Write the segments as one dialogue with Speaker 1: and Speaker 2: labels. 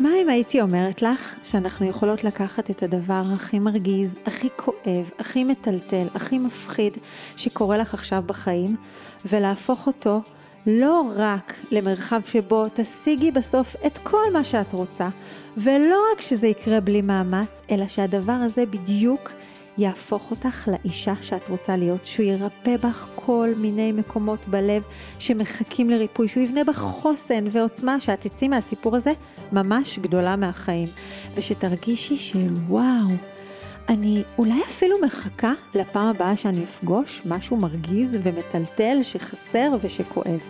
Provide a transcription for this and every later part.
Speaker 1: מה אם הייתי אומרת לך שאנחנו יכולות לקחת את הדבר הכי מרגיז, הכי כואב, הכי מטלטל, הכי מפחיד שקורה לך עכשיו בחיים, ולהפוך אותו לא רק למרחב שבו תשיגי בסוף את כל מה שאת רוצה, ולא רק שזה יקרה בלי מאמץ, אלא שהדבר הזה בדיוק יהפוך אותך לאישה שאת רוצה להיות, שהוא ירפא בך כל מיני מקומות בלב שמחכים לריפוי, שהוא יבנה בך חוסן ועוצמה, שאת תצאי מהסיפור הזה ממש גדולה מהחיים, ושתרגישי של וואו, אני אולי אפילו מחכה לפעם הבאה שאני אפגוש משהו מרגיז ומטלטל שחסר ושכואב.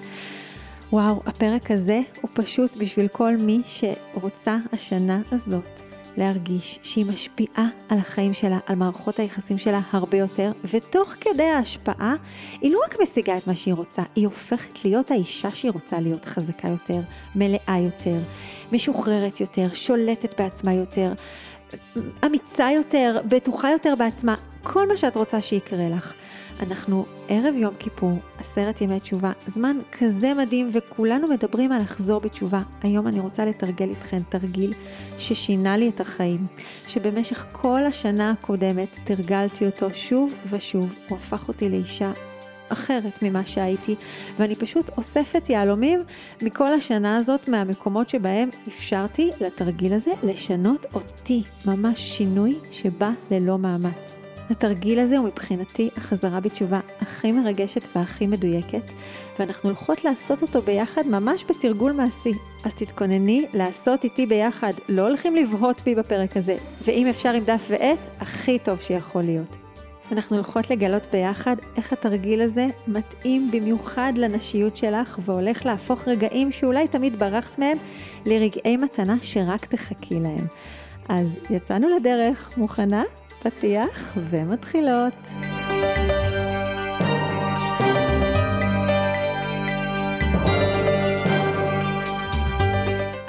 Speaker 1: וואו, הפרק הזה הוא פשוט בשביל כל מי שרוצה השנה הזאת להרגיש שהיא משפיעה על החיים שלה, על מערכות היחסים שלה הרבה יותר, ותוך כדי ההשפעה היא לא רק משיגה את מה שהיא רוצה, היא הופכת להיות האישה שהיא רוצה להיות חזקה יותר, מלאה יותר, משוחררת יותר, שולטת בעצמה יותר. אמיצה יותר, בטוחה יותר בעצמה, כל מה שאת רוצה שיקרה לך. אנחנו ערב יום כיפור, עשרת ימי תשובה, זמן כזה מדהים וכולנו מדברים על לחזור בתשובה. היום אני רוצה לתרגל איתכן תרגיל ששינה לי את החיים, שבמשך כל השנה הקודמת תרגלתי אותו שוב ושוב, הוא הפך אותי לאישה אחרת ממה שהייתי, ואני פשוט אוספת יהלומים מכל השנה הזאת, מהמקומות שבהם אפשרתי לתרגיל הזה לשנות אותי, ממש שינוי שבא ללא מאמץ. התרגיל הזה הוא מבחינתי החזרה בתשובה הכי מרגשת והכי מדויקת, ואנחנו הולכות לעשות אותו ביחד ממש בתרגול מעשי. אז תתכונני לעשות איתי ביחד, לא הולכים לבהות בי בפרק הזה, ואם אפשר עם דף ועט, הכי טוב שיכול להיות. אנחנו הולכות לגלות ביחד איך התרגיל הזה מתאים במיוחד לנשיות שלך והולך להפוך רגעים שאולי תמיד ברחת מהם לרגעי מתנה שרק תחכי להם. אז יצאנו לדרך, מוכנה? פתיח ומתחילות.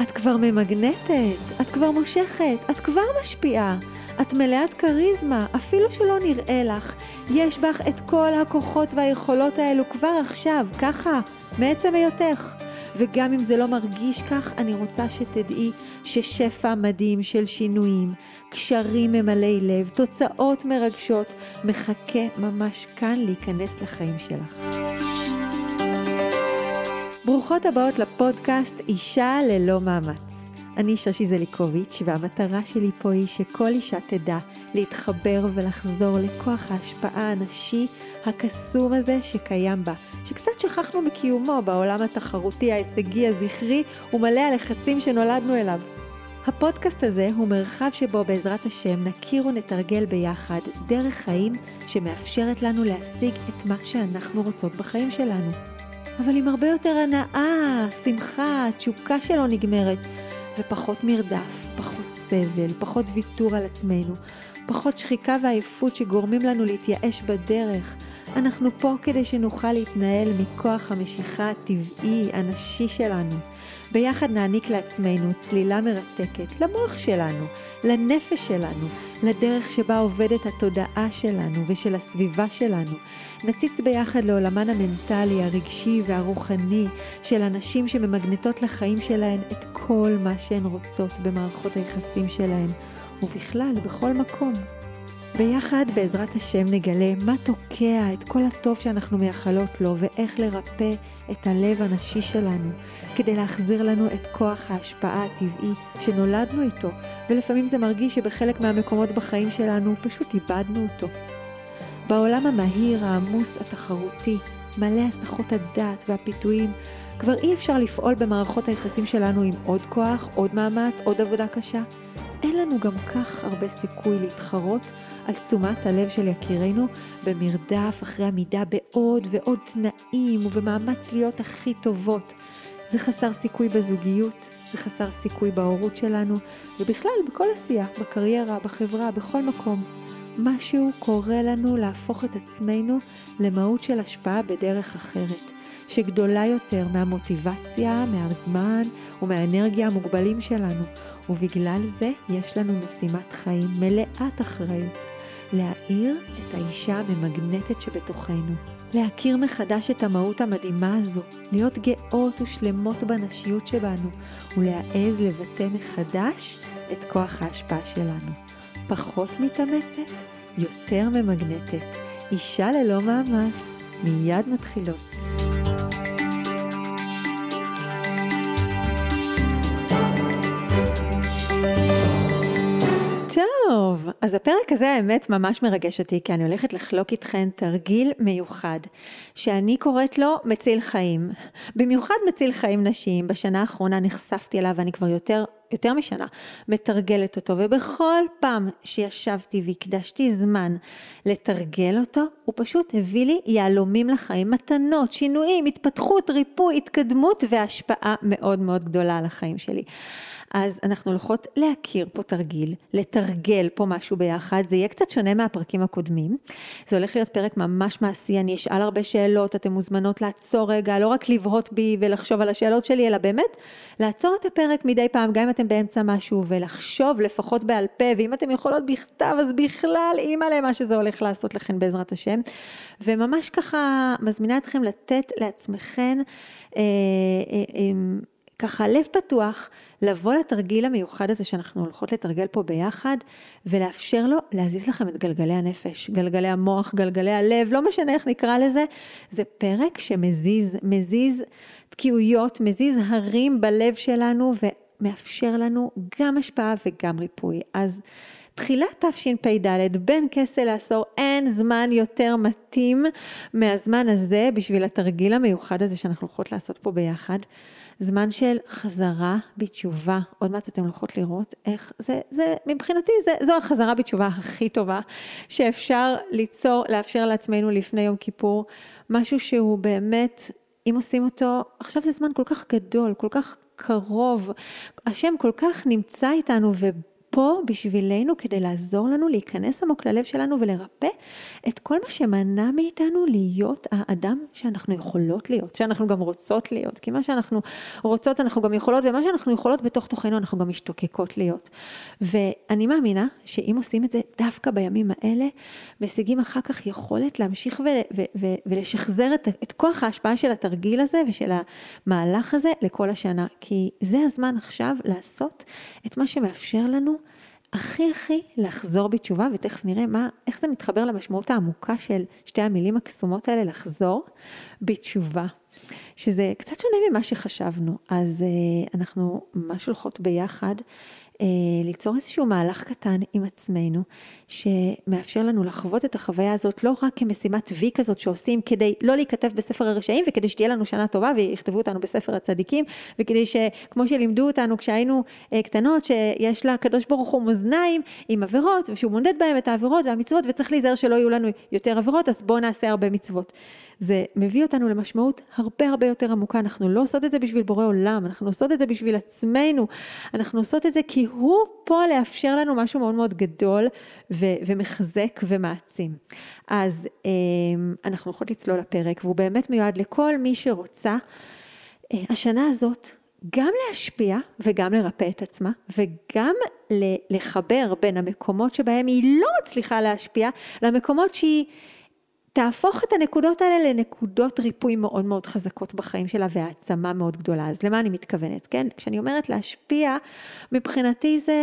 Speaker 1: את כבר ממגנטת, את כבר מושכת, את כבר משפיעה. את מלאת כריזמה, אפילו שלא נראה לך. יש בך את כל הכוחות והיכולות האלו כבר עכשיו, ככה, מעצם היותך. וגם אם זה לא מרגיש כך, אני רוצה שתדעי ששפע מדהים של שינויים, קשרים ממלאי לב, תוצאות מרגשות, מחכה ממש כאן להיכנס לחיים שלך. ברוכות הבאות לפודקאסט אישה ללא מאמץ. אני שושי זליקוביץ', והמטרה שלי פה היא שכל אישה תדע להתחבר ולחזור לכוח ההשפעה הנשי הקסום הזה שקיים בה, שקצת שכחנו מקיומו בעולם התחרותי, ההישגי, הזכרי ומלא הלחצים שנולדנו אליו. הפודקאסט הזה הוא מרחב שבו בעזרת השם נכיר ונתרגל ביחד דרך חיים שמאפשרת לנו להשיג את מה שאנחנו רוצות בחיים שלנו. אבל עם הרבה יותר הנאה, שמחה, תשוקה שלא נגמרת, ופחות מרדף, פחות סבל, פחות ויתור על עצמנו, פחות שחיקה ועייפות שגורמים לנו להתייאש בדרך. אנחנו פה כדי שנוכל להתנהל מכוח המשיכה הטבעי, הנשי שלנו. ביחד נעניק לעצמנו צלילה מרתקת, למוח שלנו, לנפש שלנו, לדרך שבה עובדת התודעה שלנו ושל הסביבה שלנו. נציץ ביחד לעולמן המנטלי, הרגשי והרוחני של אנשים שממגנטות לחיים שלהן את כל מה שהן רוצות במערכות היחסים שלהן, ובכלל, בכל מקום. ביחד, בעזרת השם, נגלה מה תוקע את כל הטוב שאנחנו מייחלות לו, ואיך לרפא את הלב הנשי שלנו, כדי להחזיר לנו את כוח ההשפעה הטבעי שנולדנו איתו, ולפעמים זה מרגיש שבחלק מהמקומות בחיים שלנו פשוט איבדנו אותו. בעולם המהיר, העמוס, התחרותי, מלא הסחות הדעת והפיתויים, כבר אי אפשר לפעול במערכות היחסים שלנו עם עוד כוח, עוד מאמץ, עוד עבודה קשה. אין לנו גם כך הרבה סיכוי להתחרות על תשומת הלב של יקירינו במרדף אחרי עמידה בעוד ועוד תנאים ובמאמץ להיות הכי טובות. זה חסר סיכוי בזוגיות, זה חסר סיכוי בהורות שלנו, ובכלל בכל עשייה, בקריירה, בחברה, בכל מקום. משהו קורא לנו להפוך את עצמנו למהות של השפעה בדרך אחרת, שגדולה יותר מהמוטיבציה, מהזמן ומהאנרגיה המוגבלים שלנו, ובגלל זה יש לנו משימת חיים מלאת אחריות. להאיר את האישה הממגנטת שבתוכנו. להכיר מחדש את המהות המדהימה הזו, להיות גאות ושלמות בנשיות שבנו, ולהעז לבטא מחדש את כוח ההשפעה שלנו. פחות מתאמצת, יותר ממגנטת. אישה ללא מאמץ, מיד מתחילות. טוב, אז הפרק הזה האמת ממש מרגש אותי, כי אני הולכת לחלוק איתכן תרגיל מיוחד, שאני קוראת לו מציל חיים. במיוחד מציל חיים נשיים, בשנה האחרונה נחשפתי אליו ואני כבר יותר יותר משנה, מתרגלת אותו, ובכל פעם שישבתי והקדשתי זמן לתרגל אותו, הוא פשוט הביא לי יהלומים לחיים, מתנות, שינויים, התפתחות, ריפוי, התקדמות והשפעה מאוד מאוד גדולה על החיים שלי. אז אנחנו הולכות להכיר פה תרגיל, לתרגל פה משהו ביחד, זה יהיה קצת שונה מהפרקים הקודמים. זה הולך להיות פרק ממש מעשי, אני אשאל הרבה שאלות, אתן מוזמנות לעצור רגע, לא רק לבהות בי ולחשוב על השאלות שלי, אלא באמת לעצור את הפרק מדי פעם, גם אם אתם באמצע משהו, ולחשוב לפחות בעל פה, ואם אתם יכולות בכתב, אז בכלל אימא למה שזה הולך לעשות לכם בעזרת השם. וממש ככה מזמינה אתכם לתת לעצמכם אה, אה, אה, ככה לב פתוח, לבוא לתרגיל המיוחד הזה שאנחנו הולכות לתרגל פה ביחד, ולאפשר לו להזיז לכם את גלגלי הנפש, גלגלי המוח, גלגלי הלב, לא משנה איך נקרא לזה, זה פרק שמזיז, מזיז תקיעויות, מזיז הרים בלב שלנו, ומאפשר לנו גם השפעה וגם ריפוי. אז תחילת תשפ"ד, בין כסה לעשור, אין זמן יותר מתאים מהזמן הזה בשביל התרגיל המיוחד הזה שאנחנו הולכות לעשות פה ביחד. זמן של חזרה בתשובה, עוד מעט אתם הולכות לראות איך זה, זה מבחינתי זה, זו החזרה בתשובה הכי טובה שאפשר ליצור, לאפשר לעצמנו לפני יום כיפור, משהו שהוא באמת, אם עושים אותו, עכשיו זה זמן כל כך גדול, כל כך קרוב, השם כל כך נמצא איתנו ו... פה בשבילנו כדי לעזור לנו להיכנס עמוק ללב שלנו ולרפא את כל מה שמנע מאיתנו להיות האדם שאנחנו יכולות להיות, שאנחנו גם רוצות להיות, כי מה שאנחנו רוצות אנחנו גם יכולות, ומה שאנחנו יכולות בתוך תוכנו אנחנו גם משתוקקות להיות. ואני מאמינה שאם עושים את זה דווקא בימים האלה, משיגים אחר כך יכולת להמשיך ו- ו- ו- ולשחזר את, את כוח ההשפעה של התרגיל הזה ושל המהלך הזה לכל השנה, כי זה הזמן עכשיו לעשות את מה שמאפשר לנו הכי הכי לחזור בתשובה, ותכף נראה מה, איך זה מתחבר למשמעות העמוקה של שתי המילים הקסומות האלה, לחזור בתשובה. שזה קצת שונה ממה שחשבנו, אז uh, אנחנו ממש הולכות ביחד אה, ליצור איזשהו מהלך קטן עם עצמנו, שמאפשר לנו לחוות את החוויה הזאת לא רק כמשימת וי כזאת שעושים כדי לא להיכתב בספר הרשעים וכדי שתהיה לנו שנה טובה ויכתבו אותנו בספר הצדיקים, וכדי שכמו שלימדו אותנו כשהיינו אה, קטנות, שיש לקדוש ברוך הוא מאזניים עם עבירות, ושהוא מונד בהם את העבירות והמצוות, וצריך להיזהר שלא יהיו לנו יותר עבירות, אז בואו נעשה הרבה מצוות. זה מביא אותנו למשמעות הרבה הרבה יותר עמוקה. אנחנו לא עושות את זה בשביל בורא עולם, אנחנו עושות את זה בשביל עצמנו. אנחנו עושות את זה כי הוא פה לאפשר לנו משהו מאוד מאוד גדול ו- ומחזק ומעצים. אז אמ, אנחנו הולכות לצלול לפרק, והוא באמת מיועד לכל מי שרוצה. אה, השנה הזאת גם להשפיע וגם לרפא את עצמה, וגם לחבר בין המקומות שבהם היא לא מצליחה להשפיע, למקומות שהיא תהפוך את הנקודות האלה לנקודות ריפוי מאוד מאוד חזקות בחיים שלה והעצמה מאוד גדולה. אז למה אני מתכוונת, כן? כשאני אומרת להשפיע, מבחינתי זה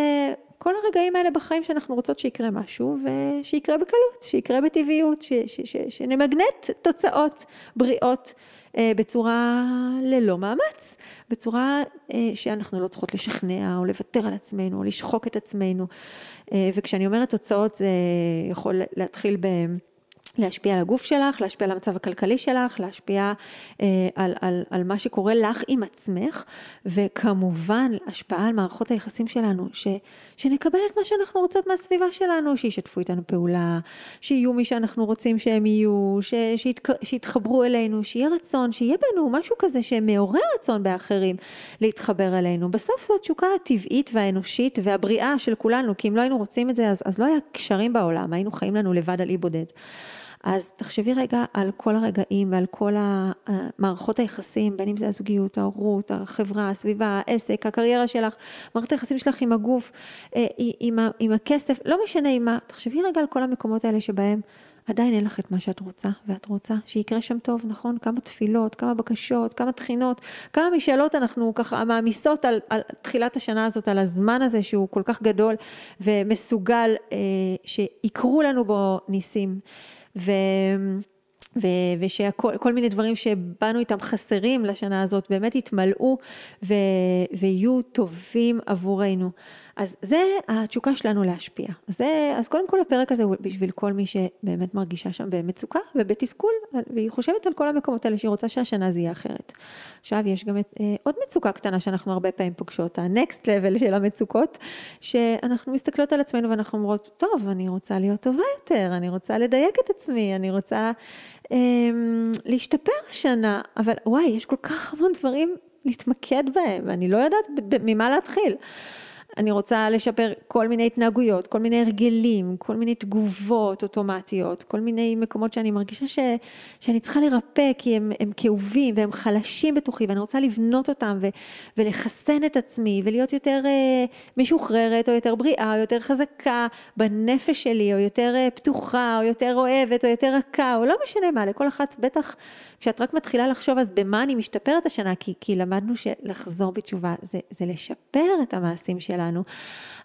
Speaker 1: כל הרגעים האלה בחיים שאנחנו רוצות שיקרה משהו ושיקרה בקלות, שיקרה בטבעיות, ש, ש, ש, שנמגנט תוצאות בריאות אה, בצורה ללא מאמץ, בצורה אה, שאנחנו לא צריכות לשכנע או לוותר על עצמנו או לשחוק את עצמנו. אה, וכשאני אומרת תוצאות זה יכול להתחיל ב... להשפיע על הגוף שלך, להשפיע על המצב הכלכלי שלך, להשפיע אה, על, על, על מה שקורה לך עם עצמך, וכמובן השפעה על מערכות היחסים שלנו, ש, שנקבל את מה שאנחנו רוצות מהסביבה שלנו, שישתפו איתנו פעולה, שיהיו מי שאנחנו רוצים שהם יהיו, ש, שיתק, שיתחברו אלינו, שיהיה רצון, שיהיה בנו משהו כזה שמעורר רצון באחרים להתחבר אלינו. בסוף זו התשוקה הטבעית והאנושית והבריאה של כולנו, כי אם לא היינו רוצים את זה אז, אז לא היה קשרים בעולם, היינו חיים לנו לבד על אי בודד. אז תחשבי רגע על כל הרגעים ועל כל המערכות היחסים, בין אם זה הזוגיות, ההורות, החברה, הסביבה, העסק, הקריירה שלך, מערכת היחסים שלך עם הגוף, אה, עם, עם הכסף, לא משנה עם מה, תחשבי רגע על כל המקומות האלה שבהם עדיין אין לך את מה שאת רוצה, ואת רוצה שיקרה שם טוב, נכון? כמה תפילות, כמה בקשות, כמה תחינות, כמה משאלות אנחנו ככה מעמיסות על, על תחילת השנה הזאת, על הזמן הזה שהוא כל כך גדול ומסוגל אה, שיקרו לנו בו ניסים. ו... ו- ושכל מיני דברים שבאנו איתם חסרים לשנה הזאת באמת יתמלאו ו- ויהיו טובים עבורנו. אז זה התשוקה שלנו להשפיע. זה, אז קודם כל הפרק הזה הוא בשביל כל מי שבאמת מרגישה שם במצוקה ובתסכול, והיא חושבת על כל המקומות האלה שהיא רוצה שהשנה זה יהיה אחרת. עכשיו יש גם את, אה, עוד מצוקה קטנה שאנחנו הרבה פעמים פוגשות, ה-next level של המצוקות, שאנחנו מסתכלות על עצמנו ואנחנו אומרות, טוב, אני רוצה להיות טובה יותר, אני רוצה לדייק את עצמי, אני רוצה להשתפר השנה, אבל וואי, יש כל כך המון דברים להתמקד בהם, ואני לא יודעת ממה להתחיל. אני רוצה לשפר כל מיני התנהגויות, כל מיני הרגלים, כל מיני תגובות אוטומטיות, כל מיני מקומות שאני מרגישה ש, שאני צריכה לרפא כי הם, הם כאובים והם חלשים בתוכי ואני רוצה לבנות אותם ו, ולחסן את עצמי ולהיות יותר אה, משוחררת או יותר בריאה או יותר חזקה בנפש שלי או יותר אה, פתוחה או יותר אוהבת או יותר רכה או לא משנה מה, לכל אחת בטח כשאת רק מתחילה לחשוב אז במה אני משתפרת השנה, כי, כי למדנו שלחזור בתשובה זה, זה לשפר את המעשים שלנו.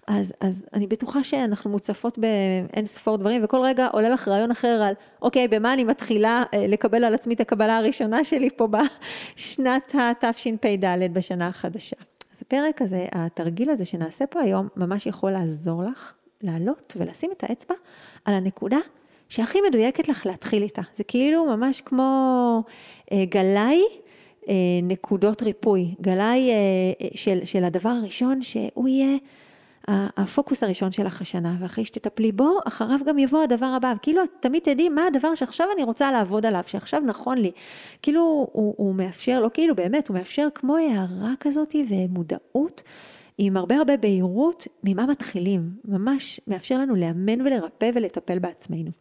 Speaker 1: אז, אז אני בטוחה שאנחנו מוצפות באין ספור דברים, וכל רגע עולה לך רעיון אחר על, אוקיי, במה אני מתחילה אה, לקבל על עצמי את הקבלה הראשונה שלי פה בשנת התשפ"ד, בשנה החדשה. אז הפרק הזה, התרגיל הזה שנעשה פה היום, ממש יכול לעזור לך לעלות ולשים את האצבע על הנקודה שהכי מדויקת לך להתחיל איתה. זה כאילו ממש כמו אה, גלאי נקודות ריפוי, גלאי אה, של, של הדבר הראשון שהוא יהיה הפוקוס הראשון שלך השנה, ואחרי שתטפלי בו, אחריו גם יבוא הדבר הבא. כאילו את תמיד תדעי מה הדבר שעכשיו אני רוצה לעבוד עליו, שעכשיו נכון לי. כאילו הוא, הוא מאפשר, לא כאילו באמת, הוא מאפשר כמו הערה כזאת ומודעות. עם הרבה הרבה בהירות ממה מתחילים, ממש מאפשר לנו לאמן ולרפא ולטפל בעצמנו.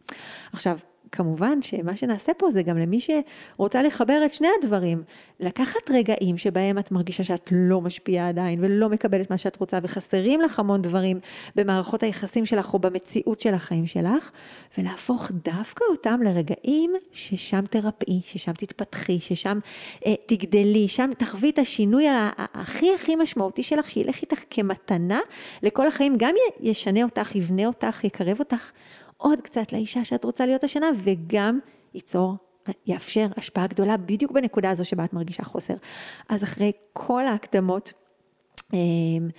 Speaker 1: עכשיו, כמובן שמה שנעשה פה זה גם למי שרוצה לחבר את שני הדברים, לקחת רגעים שבהם את מרגישה שאת לא משפיעה עדיין ולא מקבלת מה שאת רוצה וחסרים לך המון דברים במערכות היחסים שלך או במציאות של החיים שלך, ולהפוך דווקא אותם לרגעים ששם תרפאי, ששם תתפתחי, ששם אה, תגדלי, שם תחווי את השינוי הכי הכי משמעותי שלך, שילך איתך כמתנה לכל החיים, גם ישנה אותך, יבנה אותך, יקרב אותך. עוד קצת לאישה שאת רוצה להיות השנה, וגם ייצור, יאפשר השפעה גדולה בדיוק בנקודה הזו שבה את מרגישה חוסר. אז אחרי כל ההקדמות, אמ,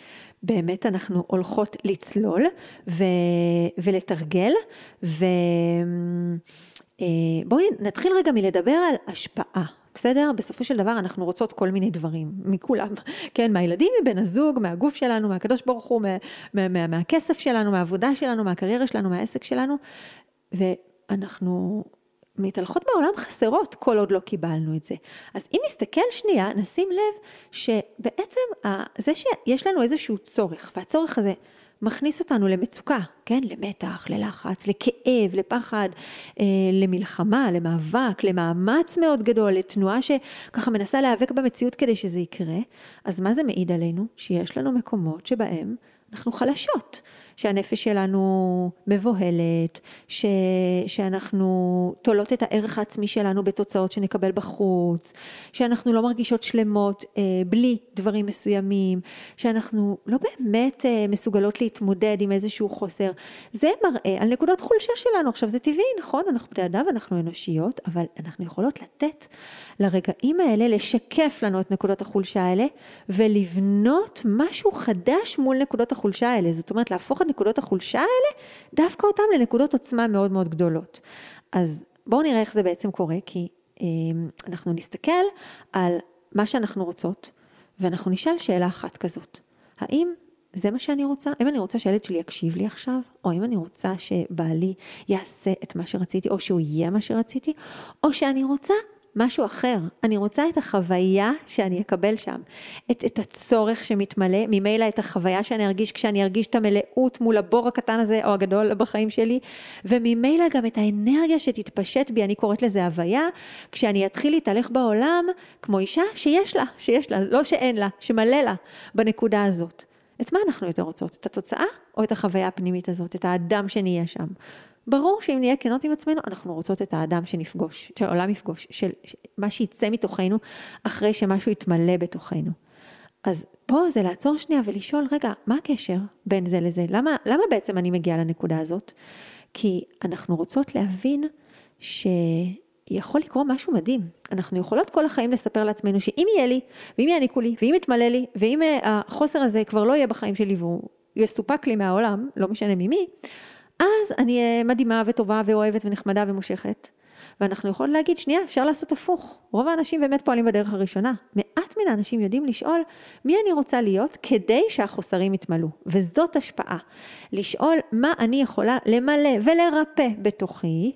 Speaker 1: באמת אנחנו הולכות לצלול ו, ולתרגל, ובואו אה, נתחיל רגע מלדבר על השפעה. בסדר? בסופו של דבר אנחנו רוצות כל מיני דברים, מכולם, כן? מהילדים, מבן הזוג, מהגוף שלנו, מהקדוש ברוך הוא, מה, מה, מה, מהכסף שלנו, מהעבודה שלנו, מהקריירה שלנו, מהעסק שלנו, ואנחנו מתהלכות בעולם חסרות כל עוד לא קיבלנו את זה. אז אם נסתכל שנייה, נשים לב שבעצם זה שיש לנו איזשהו צורך, והצורך הזה מכניס אותנו למצוקה, כן? למתח, ללחץ, לכאב, לפחד, אה, למלחמה, למאבק, למאמץ מאוד גדול, לתנועה שככה מנסה להיאבק במציאות כדי שזה יקרה, אז מה זה מעיד עלינו? שיש לנו מקומות שבהם אנחנו חלשות. שהנפש שלנו מבוהלת, ש, שאנחנו תולות את הערך העצמי שלנו בתוצאות שנקבל בחוץ, שאנחנו לא מרגישות שלמות אה, בלי דברים מסוימים, שאנחנו לא באמת אה, מסוגלות להתמודד עם איזשהו חוסר. זה מראה על נקודות חולשה שלנו. עכשיו זה טבעי, נכון? אנחנו בני אדם ואנחנו אנושיות, אבל אנחנו יכולות לתת לרגעים האלה לשקף לנו את נקודות החולשה האלה ולבנות משהו חדש מול נקודות החולשה האלה. זאת אומרת, להפוך את נקודות החולשה האלה, דווקא אותם לנקודות עוצמה מאוד מאוד גדולות. אז בואו נראה איך זה בעצם קורה, כי אה, אנחנו נסתכל על מה שאנחנו רוצות, ואנחנו נשאל שאלה אחת כזאת. האם זה מה שאני רוצה? האם אני רוצה שהילד שלי יקשיב לי עכשיו? או האם אני רוצה שבעלי יעשה את מה שרציתי, או שהוא יהיה מה שרציתי? או שאני רוצה משהו אחר. אני רוצה את החוויה שאני אקבל שם. את, את הצורך שמתמלא, ממילא את החוויה שאני ארגיש כשאני ארגיש את המלאות מול הבור הקטן הזה או הגדול בחיים שלי, וממילא גם את האנרגיה שתתפשט בי, אני קוראת לזה הוויה, כשאני אתחיל להתהלך בעולם כמו אישה שיש לה, שיש לה, לא שאין לה, שמלא לה בנקודה הזאת. את מה אנחנו יותר רוצות? את התוצאה או את החוויה הפנימית הזאת, את האדם שנהיה שם? ברור שאם נהיה כנות עם עצמנו, אנחנו רוצות את האדם שנפגוש, שהעולם יפגוש, של מה שיצא מתוכנו אחרי שמשהו יתמלא בתוכנו. אז פה זה לעצור שנייה ולשאול, רגע, מה הקשר בין זה לזה? למה, למה בעצם אני מגיעה לנקודה הזאת? כי אנחנו רוצות להבין שיכול לקרות משהו מדהים. אנחנו יכולות כל החיים לספר לעצמנו שאם יהיה לי, ואם יעניקו לי, ואם יתמלא לי, ואם אה, החוסר הזה כבר לא יהיה בחיים שלי והוא יסופק לי מהעולם, לא משנה ממי, אז אני אהיה מדהימה וטובה ואוהבת ונחמדה ומושכת. ואנחנו יכולים להגיד, שנייה, אפשר לעשות הפוך. רוב האנשים באמת פועלים בדרך הראשונה. מעט מן האנשים יודעים לשאול מי אני רוצה להיות כדי שהחוסרים יתמלאו. וזאת השפעה. לשאול מה אני יכולה למלא ולרפא בתוכי,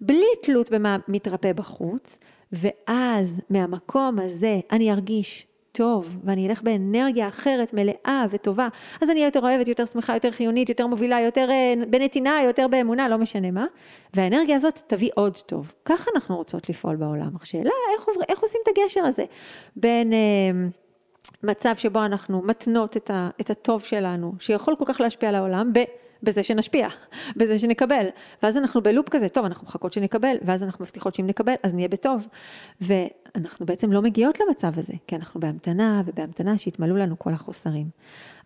Speaker 1: בלי תלות במה מתרפא בחוץ, ואז מהמקום הזה אני ארגיש טוב, ואני אלך באנרגיה אחרת, מלאה וטובה, אז אני אהיה יותר אוהבת, יותר שמחה, יותר חיונית, יותר מובילה, יותר אה, בנתינה, יותר באמונה, לא משנה מה, והאנרגיה הזאת תביא עוד טוב. ככה אנחנו רוצות לפעול בעולם. השאלה, איך, איך עושים את הגשר הזה בין... אה, מצב שבו אנחנו מתנות את, ה, את הטוב שלנו, שיכול כל כך להשפיע על העולם. בזה שנשפיע, בזה שנקבל. ואז אנחנו בלופ כזה, טוב, אנחנו מחכות שנקבל, ואז אנחנו מבטיחות שאם נקבל, אז נהיה בטוב. ואנחנו בעצם לא מגיעות למצב הזה, כי אנחנו בהמתנה ובהמתנה שיתמלאו לנו כל החוסרים.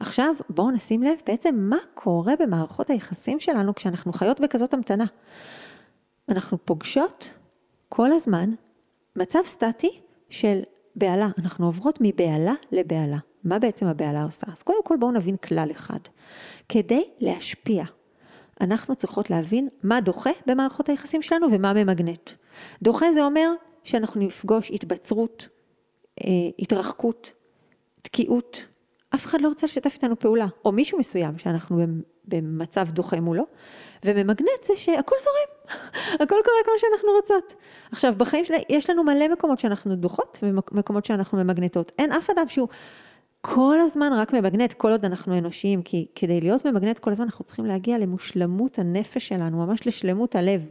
Speaker 1: עכשיו, בואו נשים לב בעצם מה קורה במערכות היחסים שלנו כשאנחנו חיות בכזאת המתנה. אנחנו פוגשות כל הזמן מצב סטטי של בהלה. אנחנו עוברות מבהלה לבהלה. מה בעצם הבהלה עושה? אז קודם כל בואו נבין כלל אחד. כדי להשפיע, אנחנו צריכות להבין מה דוחה במערכות היחסים שלנו ומה ממגנט. דוחה זה אומר שאנחנו נפגוש התבצרות, אה, התרחקות, תקיעות. אף אחד לא רוצה לשתף איתנו פעולה, או מישהו מסוים שאנחנו במצב דוחה מולו, וממגנט זה שהכל זורם, הכל קורה כמו שאנחנו רוצות. עכשיו, בחיים שלי יש לנו מלא מקומות שאנחנו דוחות ומקומות שאנחנו ממגנטות. אין אף אדם שהוא כל הזמן רק ממגנט, כל עוד אנחנו אנושיים, כי כדי להיות ממגנט כל הזמן אנחנו צריכים להגיע למושלמות הנפש שלנו, ממש לשלמות הלב.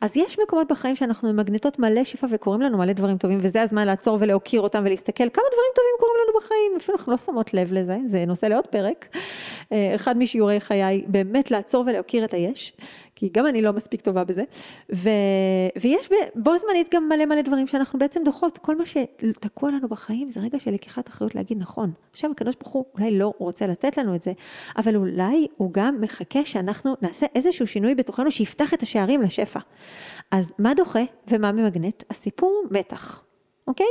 Speaker 1: אז יש מקומות בחיים שאנחנו ממגנטות מלא שפע וקורים לנו מלא דברים טובים, וזה הזמן לעצור ולהוקיר אותם ולהסתכל כמה דברים טובים קורים לנו בחיים, אפילו אנחנו לא שמות לב לזה, זה נושא לעוד פרק. אה, אחד משיעורי חיי, באמת לעצור ולהוקיר את היש. כי גם אני לא מספיק טובה בזה, ו, ויש בו זמנית גם מלא מלא דברים שאנחנו בעצם דוחות, כל מה שתקוע לנו בחיים זה רגע של לקיחת אחריות להגיד נכון, עכשיו הקדוש ברוך הוא אולי לא רוצה לתת לנו את זה, אבל אולי הוא גם מחכה שאנחנו נעשה איזשהו שינוי בתוכנו שיפתח את השערים לשפע. אז מה דוחה ומה ממגנט? הסיפור מתח. אוקיי?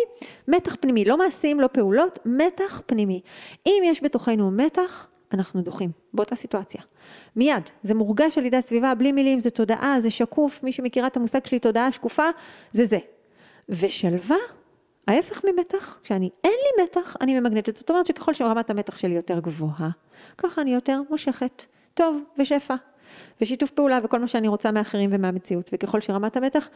Speaker 1: מתח פנימי, לא מעשים, לא פעולות, מתח פנימי. אם יש בתוכנו מתח, אנחנו דוחים, באותה סיטואציה. מיד, זה מורגש על ידי הסביבה, בלי מילים, זה תודעה, זה שקוף, מי שמכירה את המושג שלי, תודעה שקופה, זה זה. ושלווה, ההפך ממתח, כשאני אין לי מתח, אני ממגנטת. זאת אומרת שככל שרמת המתח שלי יותר גבוהה, ככה אני יותר מושכת. טוב ושפע. ושיתוף פעולה וכל מה שאני רוצה מאחרים ומהמציאות. וככל שרמת המתח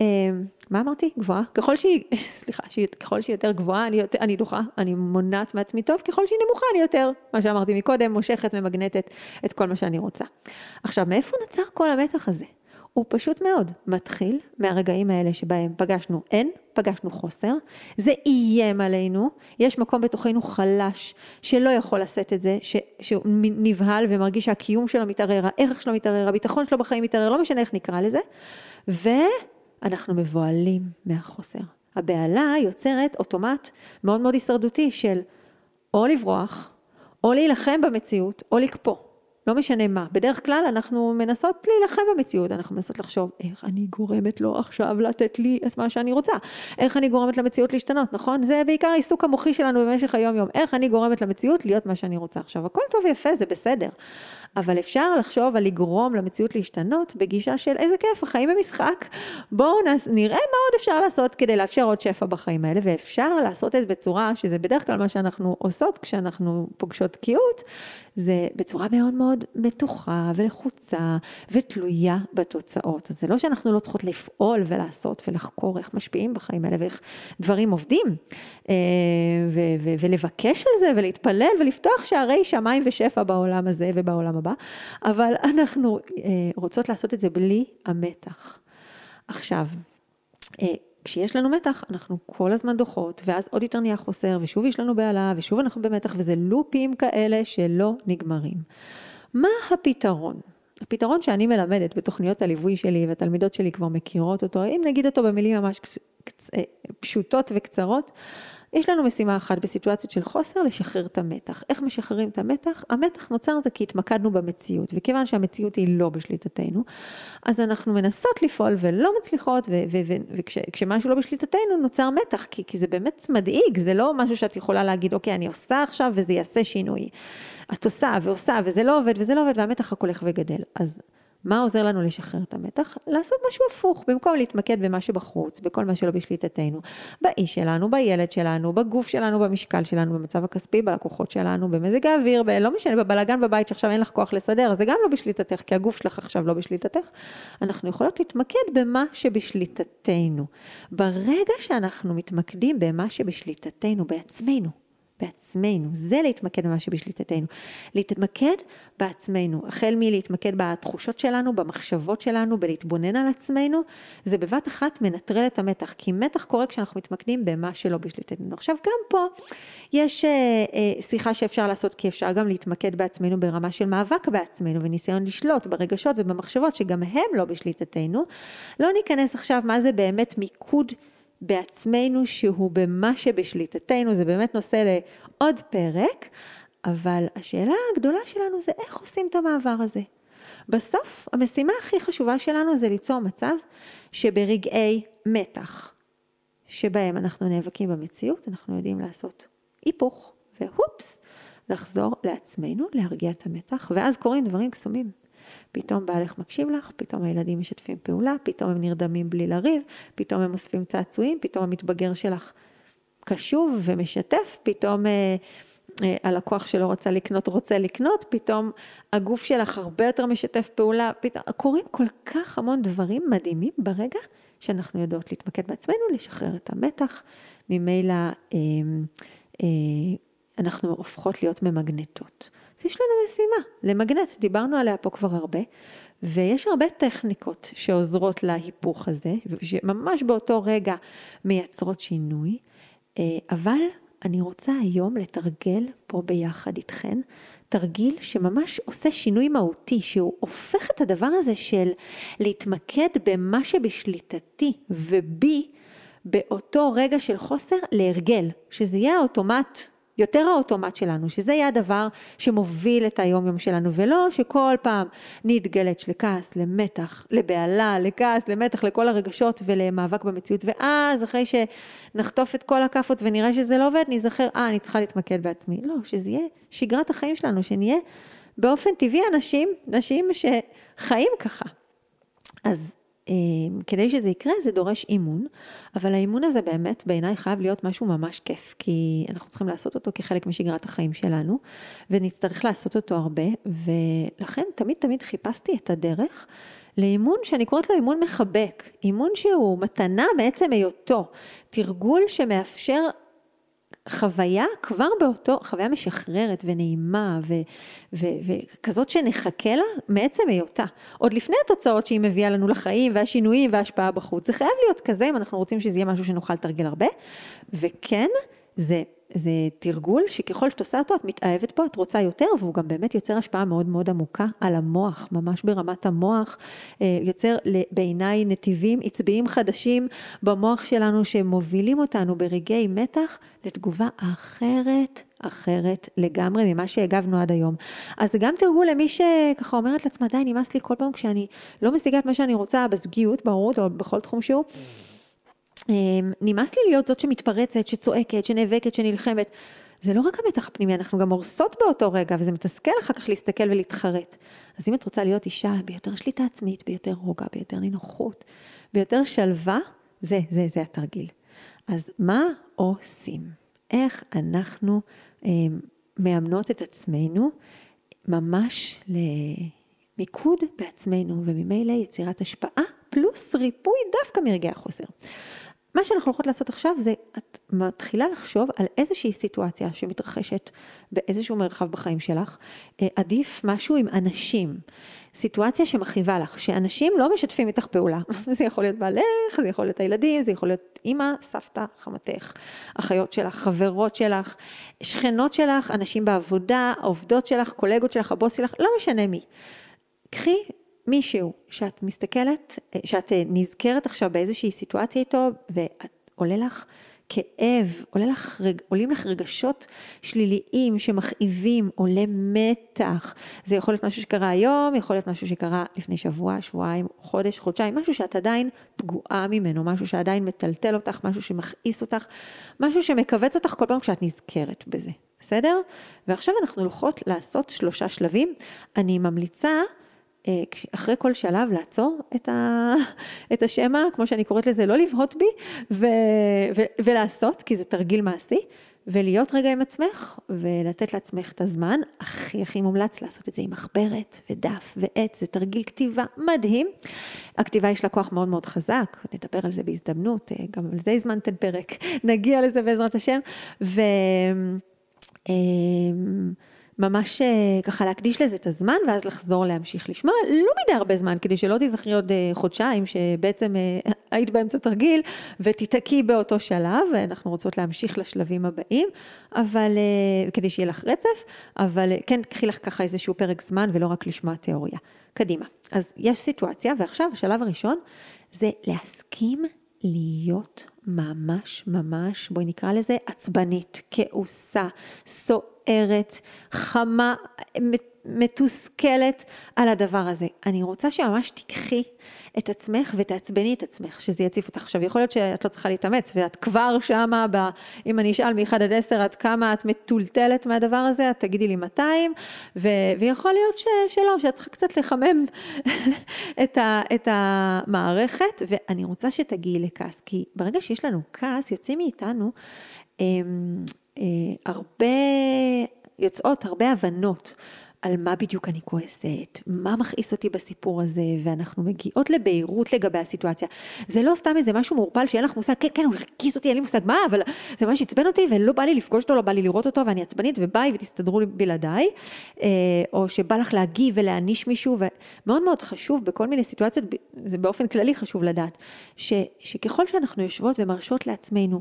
Speaker 1: אמ, מה אמרתי? גבוהה? ככל שהיא, סליחה, ככל שהיא יותר גבוהה, אני, יותר, אני דוחה, אני מונעת מעצמי טוב, ככל שהיא נמוכה, אני יותר, מה שאמרתי מקודם, מושכת, ממגנטת את כל מה שאני רוצה. עכשיו, מאיפה נוצר כל המתח הזה? הוא פשוט מאוד מתחיל מהרגעים האלה שבהם פגשנו אין, פגשנו חוסר, זה איים עלינו, יש מקום בתוכנו חלש שלא יכול לשאת את זה, ש, שהוא נבהל ומרגיש שהקיום שלו מתערער, הערך שלו מתערער, הביטחון שלו בחיים מתערער, לא משנה איך נקרא לזה, ו... אנחנו מבוהלים מהחוסר. הבהלה יוצרת אוטומט מאוד מאוד הישרדותי של או לברוח, או להילחם במציאות, או לקפוא. לא משנה מה. בדרך כלל אנחנו מנסות להילחם במציאות, אנחנו מנסות לחשוב איך אני גורמת לו עכשיו לתת לי את מה שאני רוצה, איך אני גורמת למציאות להשתנות, נכון? זה בעיקר העיסוק המוחי שלנו במשך היום יום, איך אני גורמת למציאות להיות מה שאני רוצה. עכשיו, הכל טוב ויפה, זה בסדר, אבל אפשר לחשוב על לגרום למציאות להשתנות בגישה של איזה כיף, החיים במשחק, בואו נראה מה עוד אפשר לעשות כדי לאפשר עוד שפע בחיים האלה, ואפשר לעשות את זה בצורה, שזה בדרך כלל מה שאנחנו עושות כשאנחנו פוגשות תקיעות, זה בצורה מאוד מאוד מתוחה ולחוצה ותלויה בתוצאות. אז זה לא שאנחנו לא צריכות לפעול ולעשות ולחקור איך משפיעים בחיים האלה ואיך דברים עובדים, אה, ו- ו- ולבקש על זה ולהתפלל ולפתוח שערי שמיים ושפע בעולם הזה ובעולם הבא, אבל אנחנו אה, רוצות לעשות את זה בלי המתח. עכשיו, אה, כשיש לנו מתח, אנחנו כל הזמן דוחות, ואז עוד יותר נהיה חוסר, ושוב יש לנו בהלה, ושוב אנחנו במתח, וזה לופים כאלה שלא נגמרים. מה הפתרון? הפתרון שאני מלמדת בתוכניות הליווי שלי, והתלמידות שלי כבר מכירות אותו, אם נגיד אותו במילים ממש אה, פשוטות וקצרות, יש לנו משימה אחת בסיטואציות של חוסר, לשחרר את המתח. איך משחררים את המתח? המתח נוצר זה כי התמקדנו במציאות, וכיוון שהמציאות היא לא בשליטתנו, אז אנחנו מנסות לפעול ולא מצליחות, וכשמשהו לא בשליטתנו נוצר מתח, כי, כי זה באמת מדאיג, זה לא משהו שאת יכולה להגיד, אוקיי, אני עושה עכשיו וזה יעשה שינוי. את עושה ועושה וזה לא עובד וזה לא עובד, והמתח רק הולך וגדל. אז מה עוזר לנו לשחרר את המתח? לעשות משהו הפוך, במקום להתמקד במה שבחוץ, בכל מה שלא בשליטתנו, באיש שלנו, בילד שלנו, בגוף שלנו, במשקל שלנו, במצב הכספי, בלקוחות שלנו, במזג האוויר, ב- לא משנה, בבלאגן בבית שעכשיו אין לך כוח לסדר, זה גם לא בשליטתך, כי הגוף שלך עכשיו לא בשליטתך. אנחנו יכולות להתמקד במה שבשליטתנו. ברגע שאנחנו מתמקדים במה שבשליטתנו, בעצמנו, בעצמנו, זה להתמקד במה שבשליטתנו. להתמקד בעצמנו, החל מלהתמקד בתחושות שלנו, במחשבות שלנו, בלהתבונן על עצמנו, זה בבת אחת מנטרל את המתח, כי מתח קורה כשאנחנו מתמקדים במה שלא בשליטתנו. עכשיו גם פה יש אה, אה, שיחה שאפשר לעשות, כי אפשר גם להתמקד בעצמנו ברמה של מאבק בעצמנו וניסיון לשלוט ברגשות ובמחשבות שגם הם לא בשליטתנו. לא ניכנס עכשיו מה זה באמת מיקוד. בעצמנו שהוא במה שבשליטתנו, זה באמת נושא לעוד פרק, אבל השאלה הגדולה שלנו זה איך עושים את המעבר הזה. בסוף המשימה הכי חשובה שלנו זה ליצור מצב שברגעי מתח, שבהם אנחנו נאבקים במציאות, אנחנו יודעים לעשות היפוך והופס, לחזור לעצמנו, להרגיע את המתח, ואז קורים דברים קסומים. פתאום בעלך מקשיב לך, פתאום הילדים משתפים פעולה, פתאום הם נרדמים בלי לריב, פתאום הם אוספים צעצועים, פתאום המתבגר שלך קשוב ומשתף, פתאום אה, אה, הלקוח שלא רצה לקנות רוצה לקנות, פתאום הגוף שלך הרבה יותר משתף פעולה, פתאום קורים כל כך המון דברים מדהימים ברגע שאנחנו יודעות להתמקד בעצמנו, לשחרר את המתח, ממילא אה, אה, אנחנו הופכות להיות ממגנטות. אז יש לנו משימה, למגנט, דיברנו עליה פה כבר הרבה, ויש הרבה טכניקות שעוזרות להיפוך הזה, שממש באותו רגע מייצרות שינוי, אה, אבל אני רוצה היום לתרגל פה ביחד איתכן, תרגיל שממש עושה שינוי מהותי, שהוא הופך את הדבר הזה של להתמקד במה שבשליטתי ובי באותו רגע של חוסר להרגל, שזה יהיה האוטומט יותר האוטומט שלנו, שזה יהיה הדבר שמוביל את היום יום שלנו, ולא שכל פעם נתגלץ' לכעס, למתח, לבהלה, לכעס, למתח, לכל הרגשות ולמאבק במציאות, ואז אחרי שנחטוף את כל הכאפות ונראה שזה לא עובד, ניזכר, אה, אני צריכה להתמקד בעצמי. לא, שזה יהיה שגרת החיים שלנו, שנהיה באופן טבעי אנשים, נשים שחיים ככה. אז כדי שזה יקרה זה דורש אימון, אבל האימון הזה באמת בעיניי חייב להיות משהו ממש כיף, כי אנחנו צריכים לעשות אותו כחלק משגרת החיים שלנו, ונצטרך לעשות אותו הרבה, ולכן תמיד תמיד חיפשתי את הדרך לאימון שאני קוראת לו אימון מחבק, אימון שהוא מתנה בעצם היותו, תרגול שמאפשר חוויה כבר באותו, חוויה משחררת ונעימה וכזאת שנחכה לה מעצם היותה. עוד לפני התוצאות שהיא מביאה לנו לחיים והשינויים וההשפעה בחוץ. זה חייב להיות כזה אם אנחנו רוצים שזה יהיה משהו שנוכל לתרגל הרבה. וכן, זה זה תרגול שככל שאת עושה אותו את מתאהבת בו, את רוצה יותר, והוא גם באמת יוצר השפעה מאוד מאוד עמוקה על המוח, ממש ברמת המוח, אה, יוצר בעיניי נתיבים עצביים חדשים במוח שלנו שמובילים אותנו ברגעי מתח לתגובה אחרת, אחרת לגמרי ממה שהגבנו עד היום. אז זה גם תרגול למי שככה אומרת לעצמה, די, נמאס לי כל פעם כשאני לא משיגה את מה שאני רוצה בזוגיות, ברור, או בכל תחום שהוא. אמ, נמאס לי להיות זאת שמתפרצת, שצועקת, שנאבקת, שנלחמת. זה לא רק המתח הפנימי, אנחנו גם הורסות באותו רגע, וזה מתסכל אחר כך להסתכל ולהתחרט. אז אם את רוצה להיות אישה ביותר שליטה עצמית, ביותר רוגע, ביותר נינוחות, ביותר שלווה, זה, זה, זה התרגיל. אז מה עושים? איך אנחנו אה, מאמנות את עצמנו ממש למיקוד בעצמנו, וממילא יצירת השפעה פלוס ריפוי דווקא מרגעי החוסר. מה שאנחנו הולכות לעשות עכשיו זה, את מתחילה לחשוב על איזושהי סיטואציה שמתרחשת באיזשהו מרחב בחיים שלך, אה, עדיף משהו עם אנשים, סיטואציה שמכאיבה לך, שאנשים לא משתפים איתך פעולה, זה יכול להיות בעלך, זה יכול להיות הילדים, זה יכול להיות אימא, סבתא, חמתך, אחיות שלך, חברות שלך, שכנות שלך, אנשים בעבודה, עובדות שלך, קולגות שלך, הבוס שלך, לא משנה מי. קחי מישהו שאת מסתכלת, שאת נזכרת עכשיו באיזושהי סיטואציה איתו, ועולה לך כאב, עולה לך, עולים לך רגשות שליליים שמכאיבים, עולה מתח. זה יכול להיות משהו שקרה היום, יכול להיות משהו שקרה לפני שבוע, שבועיים, חודש, חודשיים, משהו שאת עדיין פגועה ממנו, משהו שעדיין מטלטל אותך, משהו שמכעיס אותך, משהו שמכווץ אותך כל פעם כשאת נזכרת בזה, בסדר? ועכשיו אנחנו הולכות לעשות שלושה שלבים. אני ממליצה אה, אחרי כל שלב לעצור את, ה, את השמע, כמו שאני קוראת לזה, לא לבהות בי ו, ו, ולעשות, כי זה תרגיל מעשי, ולהיות רגע עם עצמך ולתת לעצמך את הזמן. הכי הכי מומלץ לעשות את זה עם מחברת ודף ועט, זה תרגיל כתיבה מדהים. הכתיבה יש לה כוח מאוד מאוד חזק, נדבר על זה בהזדמנות, אה, גם על זה הזמנתם פרק, נגיע לזה בעזרת השם. ו... ממש אה, ככה להקדיש לזה את הזמן ואז לחזור להמשיך לשמוע, לא מדי הרבה זמן, כדי שלא תזכרי עוד אה, חודשיים שבעצם אה, היית באמצע תרגיל ותיתקי באותו שלב, אנחנו רוצות להמשיך לשלבים הבאים, אבל כדי שיהיה לך רצף, אבל כן, קחי לך ככה איזשהו פרק זמן ולא רק לשמוע תיאוריה. קדימה. אז יש סיטואציה, ועכשיו השלב הראשון זה להסכים להיות ממש ממש, בואי נקרא לזה עצבנית, כעוסה, סוערת, חמה, מתוסכלת על הדבר הזה. אני רוצה שממש תיקחי את עצמך ותעצבני את עצמך, שזה יציף אותך. עכשיו, יכול להיות שאת לא צריכה להתאמץ, ואת כבר שמה, ב, אם אני אשאל מ-1 עד 10 עד כמה את מטולטלת מהדבר הזה, את תגידי לי 200, ו, ויכול להיות ש, שלא, שאת צריכה קצת לחמם את, ה, את המערכת, ואני רוצה שתגיעי לכעס, כי ברגע שיש לנו כעס, יוצאים מאיתנו אה, הרבה, יוצאות הרבה הבנות. על מה בדיוק אני כועסת, מה מכעיס אותי בסיפור הזה, ואנחנו מגיעות לבהירות לגבי הסיטואציה. זה לא סתם איזה משהו מעורפל שאין לך מושג, כן, כן, הוא הרגיז אותי, אין לי מושג מה, אבל זה ממש עצבן אותי, ולא בא לי לפגוש אותו, לא בא לי לראות אותו, ואני עצבנית, וביי, ותסתדרו בלעדיי. אה, או שבא לך להגיב ולהעניש מישהו, ומאוד מאוד חשוב בכל מיני סיטואציות, זה באופן כללי חשוב לדעת, ש, שככל שאנחנו יושבות ומרשות לעצמנו,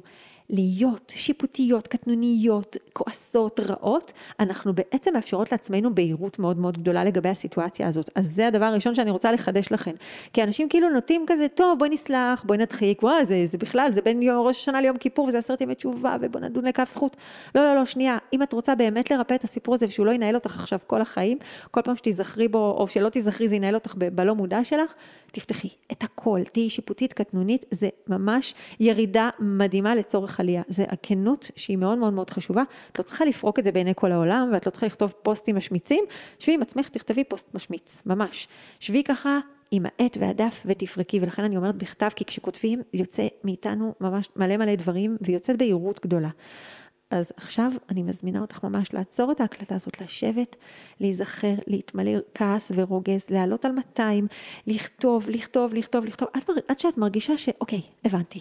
Speaker 1: להיות שיפוטיות, קטנוניות, כועסות, רעות, אנחנו בעצם מאפשרות לעצמנו בהירות מאוד מאוד גדולה לגבי הסיטואציה הזאת. אז זה הדבר הראשון שאני רוצה לחדש לכם. כי אנשים כאילו נוטים כזה, טוב, בואי נסלח, בואי נדחיק, וואי, זה, זה בכלל, זה בין יום ראש השנה ליום כיפור וזה עשרת ימי תשובה ובוא נדון לכף זכות. לא, לא, לא, שנייה, אם את רוצה באמת לרפא את הסיפור הזה ושהוא לא ינהל אותך עכשיו כל החיים, כל פעם שתיזכרי בו, או שלא תיזכרי, זה ינהל אותך בלא מודע שלך, תפתחי את הכל, תהיי שיפוטית, קטנונית, זה ממש ירידה מדהימה לצורך עלייה. זה הכנות שהיא מאוד מאוד מאוד חשובה. את לא צריכה לפרוק את זה בעיני כל העולם, ואת לא צריכה לכתוב פוסטים משמיצים. שבי עם עצמך, תכתבי פוסט משמיץ, ממש. שבי ככה עם העט והדף ותפרקי, ולכן אני אומרת בכתב, כי כשכותבים יוצא מאיתנו ממש מלא מלא דברים, ויוצאת בהירות גדולה. אז עכשיו אני מזמינה אותך ממש לעצור את ההקלטה הזאת, לשבת, להיזכר, להתמלא כעס ורוגז, לעלות על 200, לכתוב, לכתוב, לכתוב, לכתוב, עד, עד שאת מרגישה שאוקיי, הבנתי.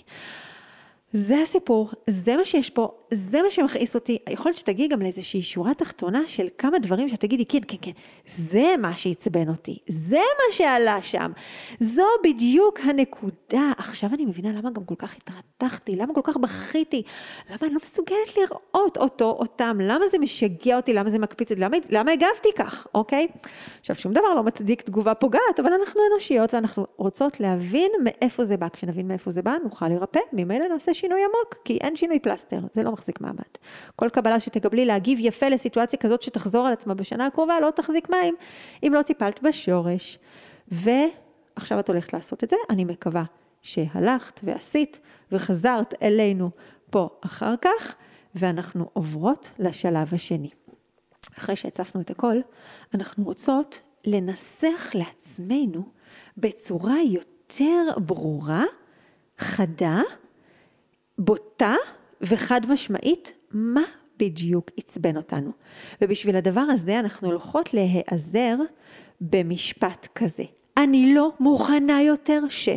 Speaker 1: זה הסיפור, זה מה שיש פה, זה מה שמכעיס אותי. יכול להיות שתגיעי גם לאיזושהי שורה תחתונה של כמה דברים שתגידי, כן, כן, כן, זה מה שעצבן אותי, זה מה שעלה שם, זו בדיוק הנקודה. עכשיו אני מבינה למה גם כל כך התרתחתי, למה כל כך בכיתי, למה אני לא מסוגלת לראות אותו, אותם, למה זה משגע אותי, למה זה מקפיץ אותי, למה, למה הגבתי כך, אוקיי? עכשיו, שום דבר לא מצדיק תגובה פוגעת, אבל אנחנו אנושיות ואנחנו רוצות להבין מאיפה זה בא. כשנבין מאיפה זה בא, נוכל לרפא, ממילא נעשה שינוי עמוק, כי אין שינוי פלסטר, זה לא מחזיק מעמד. כל קבלה שתקבלי להגיב יפה לסיטואציה כזאת שתחזור על עצמה בשנה הקרובה, לא תחזיק מים, אם לא טיפלת בשורש. ועכשיו את הולכת לעשות את זה, אני מקווה שהלכת ועשית וחזרת אלינו פה אחר כך, ואנחנו עוברות לשלב השני. אחרי שהצפנו את הכל, אנחנו רוצות לנסח לעצמנו בצורה יותר ברורה, חדה, בוטה וחד משמעית מה בדיוק עצבן אותנו. ובשביל הדבר הזה אנחנו הולכות להיעזר במשפט כזה. אני לא מוכנה יותר ש...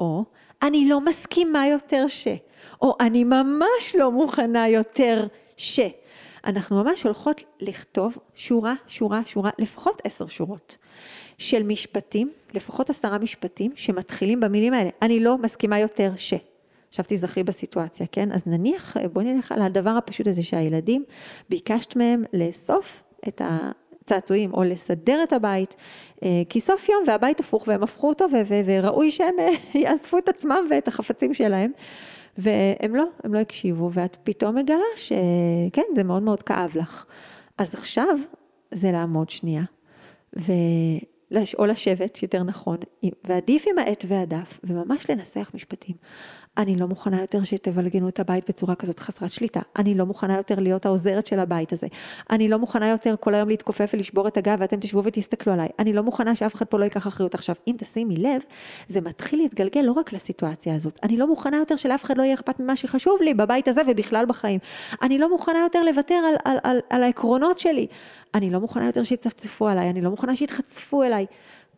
Speaker 1: או אני לא מסכימה יותר ש... או אני ממש לא מוכנה יותר ש... אנחנו ממש הולכות לכתוב שורה, שורה, שורה, לפחות עשר שורות של משפטים, לפחות עשרה משפטים, שמתחילים במילים האלה. אני לא מסכימה יותר ש... עכשיו תזכרי בסיטואציה, כן? אז נניח, בואי נלך על הדבר הפשוט הזה שהילדים, ביקשת מהם לאסוף את הצעצועים או לסדר את הבית, אה, כי סוף יום והבית הפוך והם הפכו אותו וראוי שהם אה, יאספו את עצמם ואת החפצים שלהם. והם לא, הם לא הקשיבו, ואת פתאום מגלה שכן, זה מאוד מאוד כאב לך. אז עכשיו זה לעמוד שנייה, ו... או לשבת, יותר נכון, ועדיף עם העט והדף, וממש לנסח משפטים. אני לא מוכנה יותר שתבלגנו את הבית בצורה כזאת חסרת שליטה. אני לא מוכנה יותר להיות העוזרת של הבית הזה. אני לא מוכנה יותר כל היום להתכופף ולשבור את הגב ואתם תשבו ותסתכלו עליי. אני לא מוכנה שאף אחד פה לא ייקח אחריות. עכשיו, אם תשימי לב, זה מתחיל להתגלגל לא רק לסיטואציה הזאת. אני לא מוכנה יותר שלאף אחד לא יהיה אכפת ממה שחשוב לי בבית הזה ובכלל בחיים. אני לא מוכנה יותר לוותר על, על, על, על העקרונות שלי. אני לא מוכנה יותר שיצפצפו עליי. אני לא מוכנה שיתחצפו אליי.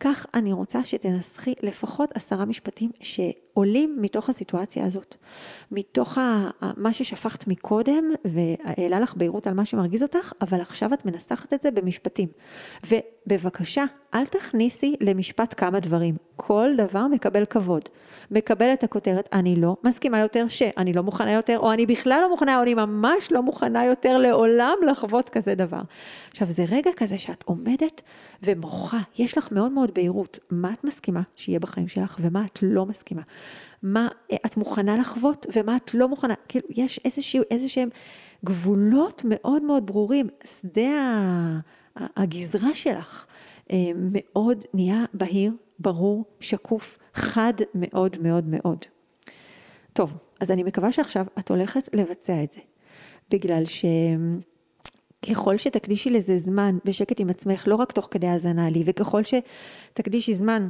Speaker 1: כך אני רוצה שתנסחי לפחות עשרה משפטים שעולים מתוך הסיטואציה הזאת. מתוך מה ששפכת מקודם והעלה לך בהירות על מה שמרגיז אותך, אבל עכשיו את מנסחת את זה במשפטים. ובבקשה, אל תכניסי למשפט כמה דברים. כל דבר מקבל כבוד. מקבל את הכותרת, אני לא מסכימה יותר ש, אני לא מוכנה יותר, או אני בכלל לא מוכנה, או אני ממש לא מוכנה יותר לעולם לחוות כזה דבר. עכשיו, זה רגע כזה שאת עומדת ומוחה, יש לך מאוד מאוד בהירות, מה את מסכימה שיהיה בחיים שלך ומה את לא מסכימה. מה את מוכנה לחוות ומה את לא מוכנה. כאילו, יש איזשהו, איזשהם גבולות מאוד מאוד ברורים. שדה הגזרה שלך אה, מאוד נהיה בהיר, ברור, שקוף, חד מאוד מאוד מאוד. טוב, אז אני מקווה שעכשיו את הולכת לבצע את זה. בגלל שככל שתקדישי לזה זמן בשקט עם עצמך, לא רק תוך כדי האזנה לי, וככל שתקדישי זמן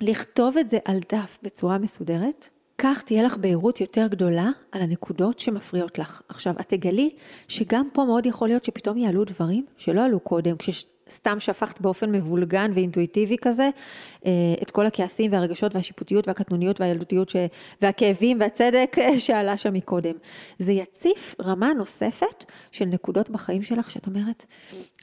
Speaker 1: לכתוב את זה על דף בצורה מסודרת, כך תהיה לך בהירות יותר גדולה על הנקודות שמפריעות לך. עכשיו, את תגלי שגם פה מאוד יכול להיות שפתאום יעלו דברים שלא עלו קודם, כשסתם שפכת באופן מבולגן ואינטואיטיבי כזה את כל הכעסים והרגשות והשיפוטיות והקטנוניות והילדותיות ש... והכאבים והצדק שעלה שם מקודם. זה יציף רמה נוספת של נקודות בחיים שלך שאת אומרת,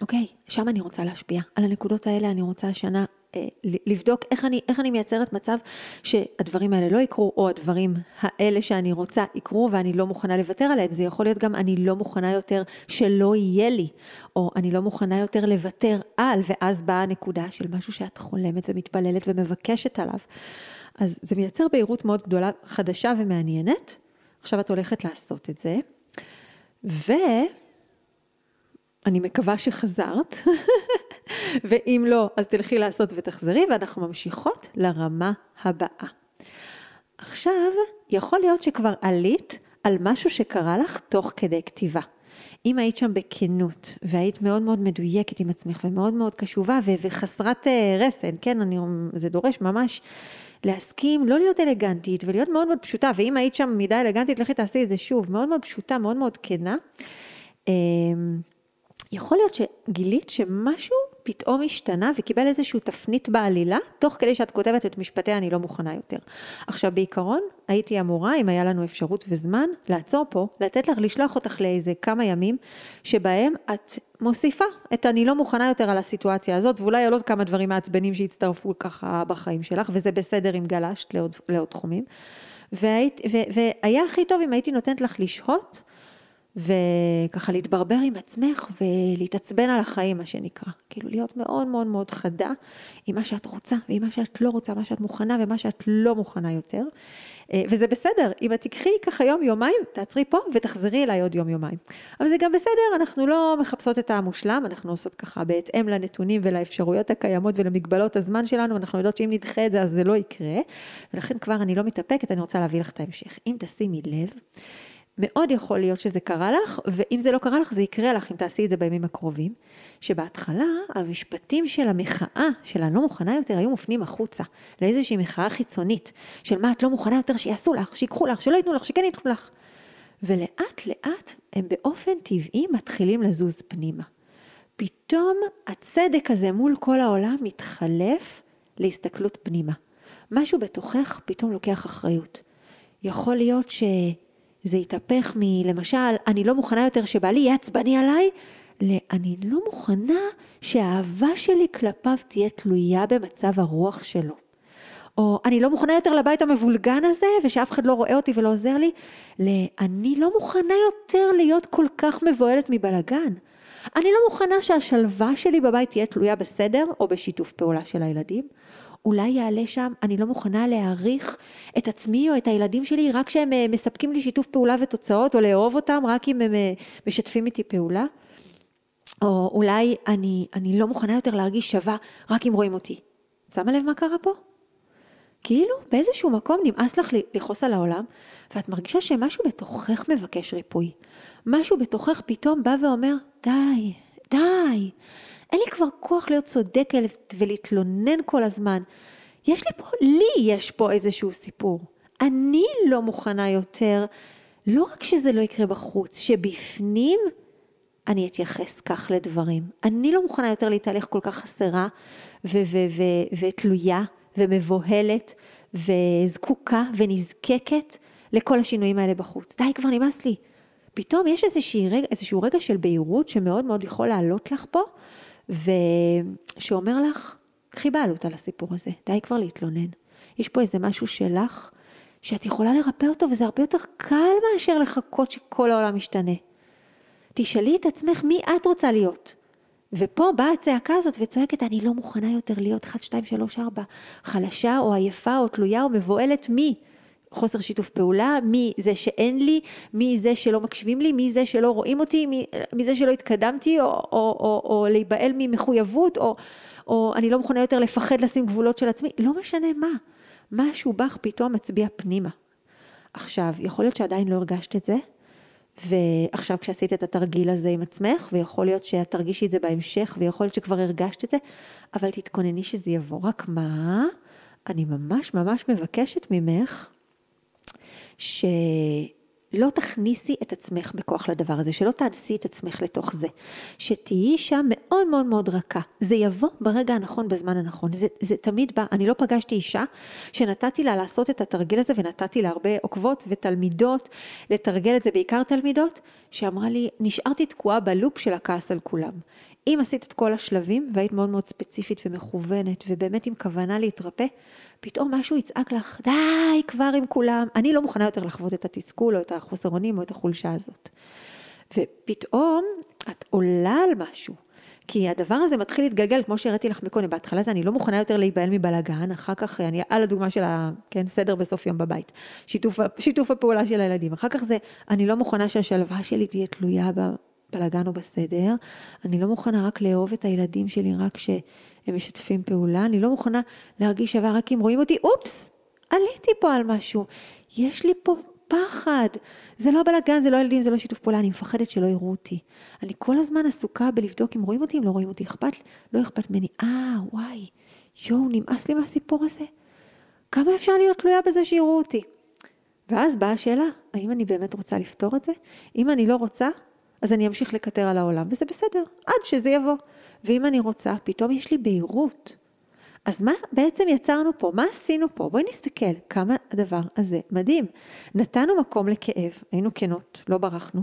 Speaker 1: אוקיי, שם אני רוצה להשפיע. על הנקודות האלה אני רוצה השנה אה, לבדוק איך אני, איך אני מייצרת מצב שהדברים האלה לא יקרו, או הדברים האלה שאני רוצה יקרו ואני לא מוכנה לוותר עליהם. זה יכול להיות גם אני לא מוכנה יותר שלא יהיה לי, או אני לא מוכנה יותר לוותר על, ואז באה הנקודה של משהו שאת חולמת ומתפללת ומבקשת עליו. אז זה מייצר בהירות מאוד גדולה, חדשה ומעניינת. עכשיו את הולכת לעשות את זה, ואני מקווה שחזרת. ואם לא, אז תלכי לעשות ותחזרי, ואנחנו ממשיכות לרמה הבאה. עכשיו, יכול להיות שכבר עלית על משהו שקרה לך תוך כדי כתיבה. אם היית שם בכנות, והיית מאוד מאוד מדויקת עם עצמך, ומאוד מאוד קשובה, וחסרת אה, רסן, כן, אני, זה דורש ממש להסכים, לא להיות אלגנטית, ולהיות מאוד מאוד פשוטה, ואם היית שם מדי אלגנטית, לכי תעשי את זה שוב, מאוד מאוד פשוטה, מאוד מאוד כנה. אמ, יכול להיות שגילית שמשהו פתאום השתנה וקיבל איזושהי תפנית בעלילה, תוך כדי שאת כותבת את משפטי אני לא מוכנה יותר. עכשיו בעיקרון, הייתי אמורה, אם היה לנו אפשרות וזמן, לעצור פה, לתת לך, לשלוח אותך לאיזה כמה ימים, שבהם את מוסיפה את אני לא מוכנה יותר על הסיטואציה הזאת, ואולי על עוד כמה דברים מעצבנים שהצטרפו ככה בחיים שלך, וזה בסדר אם גלשת לעוד, לעוד תחומים. והיית, ו, והיה הכי טוב אם הייתי נותנת לך לשהות. וככה להתברבר עם עצמך ולהתעצבן על החיים, מה שנקרא. כאילו להיות מאוד מאוד מאוד חדה עם מה שאת רוצה ועם מה שאת לא רוצה, מה שאת מוכנה ומה שאת לא מוכנה יותר. אה, וזה בסדר, אם את תיקחי ככה יום יומיים, תעצרי פה ותחזרי אליי עוד יום יומיים. אבל זה גם בסדר, אנחנו לא מחפשות את המושלם, אנחנו עושות ככה בהתאם לנתונים ולאפשרויות הקיימות ולמגבלות הזמן שלנו, אנחנו יודעות שאם נדחה את זה אז זה לא יקרה, ולכן כבר אני לא מתאפקת, אני רוצה להביא לך את ההמשך. אם תשימי לב, מאוד יכול להיות שזה קרה לך, ואם זה לא קרה לך, זה יקרה לך אם תעשי את זה בימים הקרובים. שבהתחלה המשפטים של המחאה, של הלא מוכנה יותר, היו מופנים החוצה, לאיזושהי מחאה חיצונית, של מה את לא מוכנה יותר שיעשו לך, שיקחו לך, שלא ייתנו לך, שכן ייתנו לך. ולאט לאט הם באופן טבעי מתחילים לזוז פנימה. פתאום הצדק הזה מול כל העולם מתחלף להסתכלות פנימה. משהו בתוכך פתאום לוקח אחריות. יכול להיות שזה יתהפך מלמשל, אני לא מוכנה יותר שבעלי יהיה עצבני עליי, ל"אני לא מוכנה שהאהבה שלי כלפיו תהיה תלויה במצב הרוח שלו". או אני לא מוכנה יותר לבית המבולגן הזה ושאף אחד לא רואה אותי ולא עוזר לי, ל"אני לא מוכנה יותר להיות כל כך מבוהלת מבלגן". אני לא מוכנה שהשלווה שלי בבית תהיה תלויה בסדר או בשיתוף פעולה של הילדים. אולי יעלה שם, אני לא מוכנה להעריך את עצמי או את הילדים שלי רק כשהם אה, מספקים לי שיתוף פעולה ותוצאות, או לאהוב אותם רק אם הם אה, משתפים איתי פעולה. או אולי אני, אני לא מוכנה יותר להרגיש שווה רק אם רואים אותי. שמה לב מה קרה פה? כאילו באיזשהו מקום נמאס לך לכעוס על העולם, ואת מרגישה שמשהו בתוכך מבקש ריפוי. משהו בתוכך פתאום בא ואומר, די, די, אין לי כבר כוח להיות צודקת ולהתלונן כל הזמן. יש לי פה, לי יש פה איזשהו סיפור. אני לא מוכנה יותר, לא רק שזה לא יקרה בחוץ, שבפנים אני אתייחס כך לדברים. אני לא מוכנה יותר להתהלך כל כך חסרה ותלויה ומבוהלת וזקוקה ונזקקת לכל השינויים האלה בחוץ. די, כבר נמאס לי. פתאום יש איזשהו רגע, איזשהו רגע של בהירות שמאוד מאוד יכול לעלות לך פה, ושאומר לך, קחי בעלות על הסיפור הזה, די כבר להתלונן. יש פה איזה משהו שלך, שאת יכולה לרפא אותו, וזה הרבה יותר קל מאשר לחכות שכל העולם ישתנה. תשאלי את עצמך מי את רוצה להיות. ופה באה הצעקה הזאת וצועקת, אני לא מוכנה יותר להיות 1, 2, 3, 4, חלשה או עייפה או תלויה או מבוהלת מי? חוסר שיתוף פעולה, מי זה שאין לי, מי זה שלא מקשיבים לי, מי זה שלא רואים אותי, מי, מי זה שלא התקדמתי, או, או, או, או להיבהל ממחויבות, או, או אני לא מוכנה יותר לפחד לשים גבולות של עצמי, לא משנה מה. משהו בך פתאום מצביע פנימה. עכשיו, יכול להיות שעדיין לא הרגשת את זה, ועכשיו כשעשית את התרגיל הזה עם עצמך, ויכול להיות שאת תרגישי את זה בהמשך, ויכול להיות שכבר הרגשת את זה, אבל תתכונני שזה יבוא. רק מה? אני ממש ממש מבקשת ממך שלא תכניסי את עצמך בכוח לדבר הזה, שלא תאנסי את עצמך לתוך זה, שתהיי שם מאוד מאוד מאוד רכה. זה יבוא ברגע הנכון, בזמן הנכון. זה, זה תמיד בא. אני לא פגשתי אישה שנתתי לה לעשות את התרגיל הזה ונתתי לה הרבה עוקבות ותלמידות לתרגל את זה, בעיקר תלמידות, שאמרה לי, נשארתי תקועה בלופ של הכעס על כולם. אם עשית את כל השלבים והיית מאוד מאוד ספציפית ומכוונת ובאמת עם כוונה להתרפא, פתאום משהו יצעק לך, די כבר עם כולם, אני לא מוכנה יותר לחוות את התסכול או את החוסר אונים או את החולשה הזאת. ופתאום את עולה על משהו. כי הדבר הזה מתחיל להתגלגל, כמו שהראיתי לך מקודם, בהתחלה זה אני לא מוכנה יותר להיבהל מבלאגן, אחר כך אני על הדוגמה של הסדר כן, בסוף יום בבית, שיתוף, שיתוף הפעולה של הילדים, אחר כך זה אני לא מוכנה שהשלווה שלי תהיה תלויה בבלאגן או בסדר, אני לא מוכנה רק לאהוב את הילדים שלי רק כשהם משתפים פעולה, אני לא מוכנה להרגיש שווה רק אם רואים אותי, אופס, עליתי פה על משהו, יש לי פה פחד. זה לא בלאגן, זה לא ילדים, זה לא שיתוף פעולה, אני מפחדת שלא יראו אותי. אני כל הזמן עסוקה בלבדוק אם רואים אותי, אם לא רואים אותי, אכפת, לא אכפת ממני. אה, וואי, יואו, נמאס לי מהסיפור הזה. כמה אפשר להיות תלויה בזה שיראו אותי? ואז באה השאלה, האם אני באמת רוצה לפתור את זה? אם אני לא רוצה, אז אני אמשיך לקטר על העולם, וזה בסדר, עד שזה יבוא. ואם אני רוצה, פתאום יש לי בהירות. אז מה בעצם יצרנו פה? מה עשינו פה? בואי נסתכל כמה הדבר הזה מדהים. נתנו מקום לכאב, היינו כנות, לא ברחנו.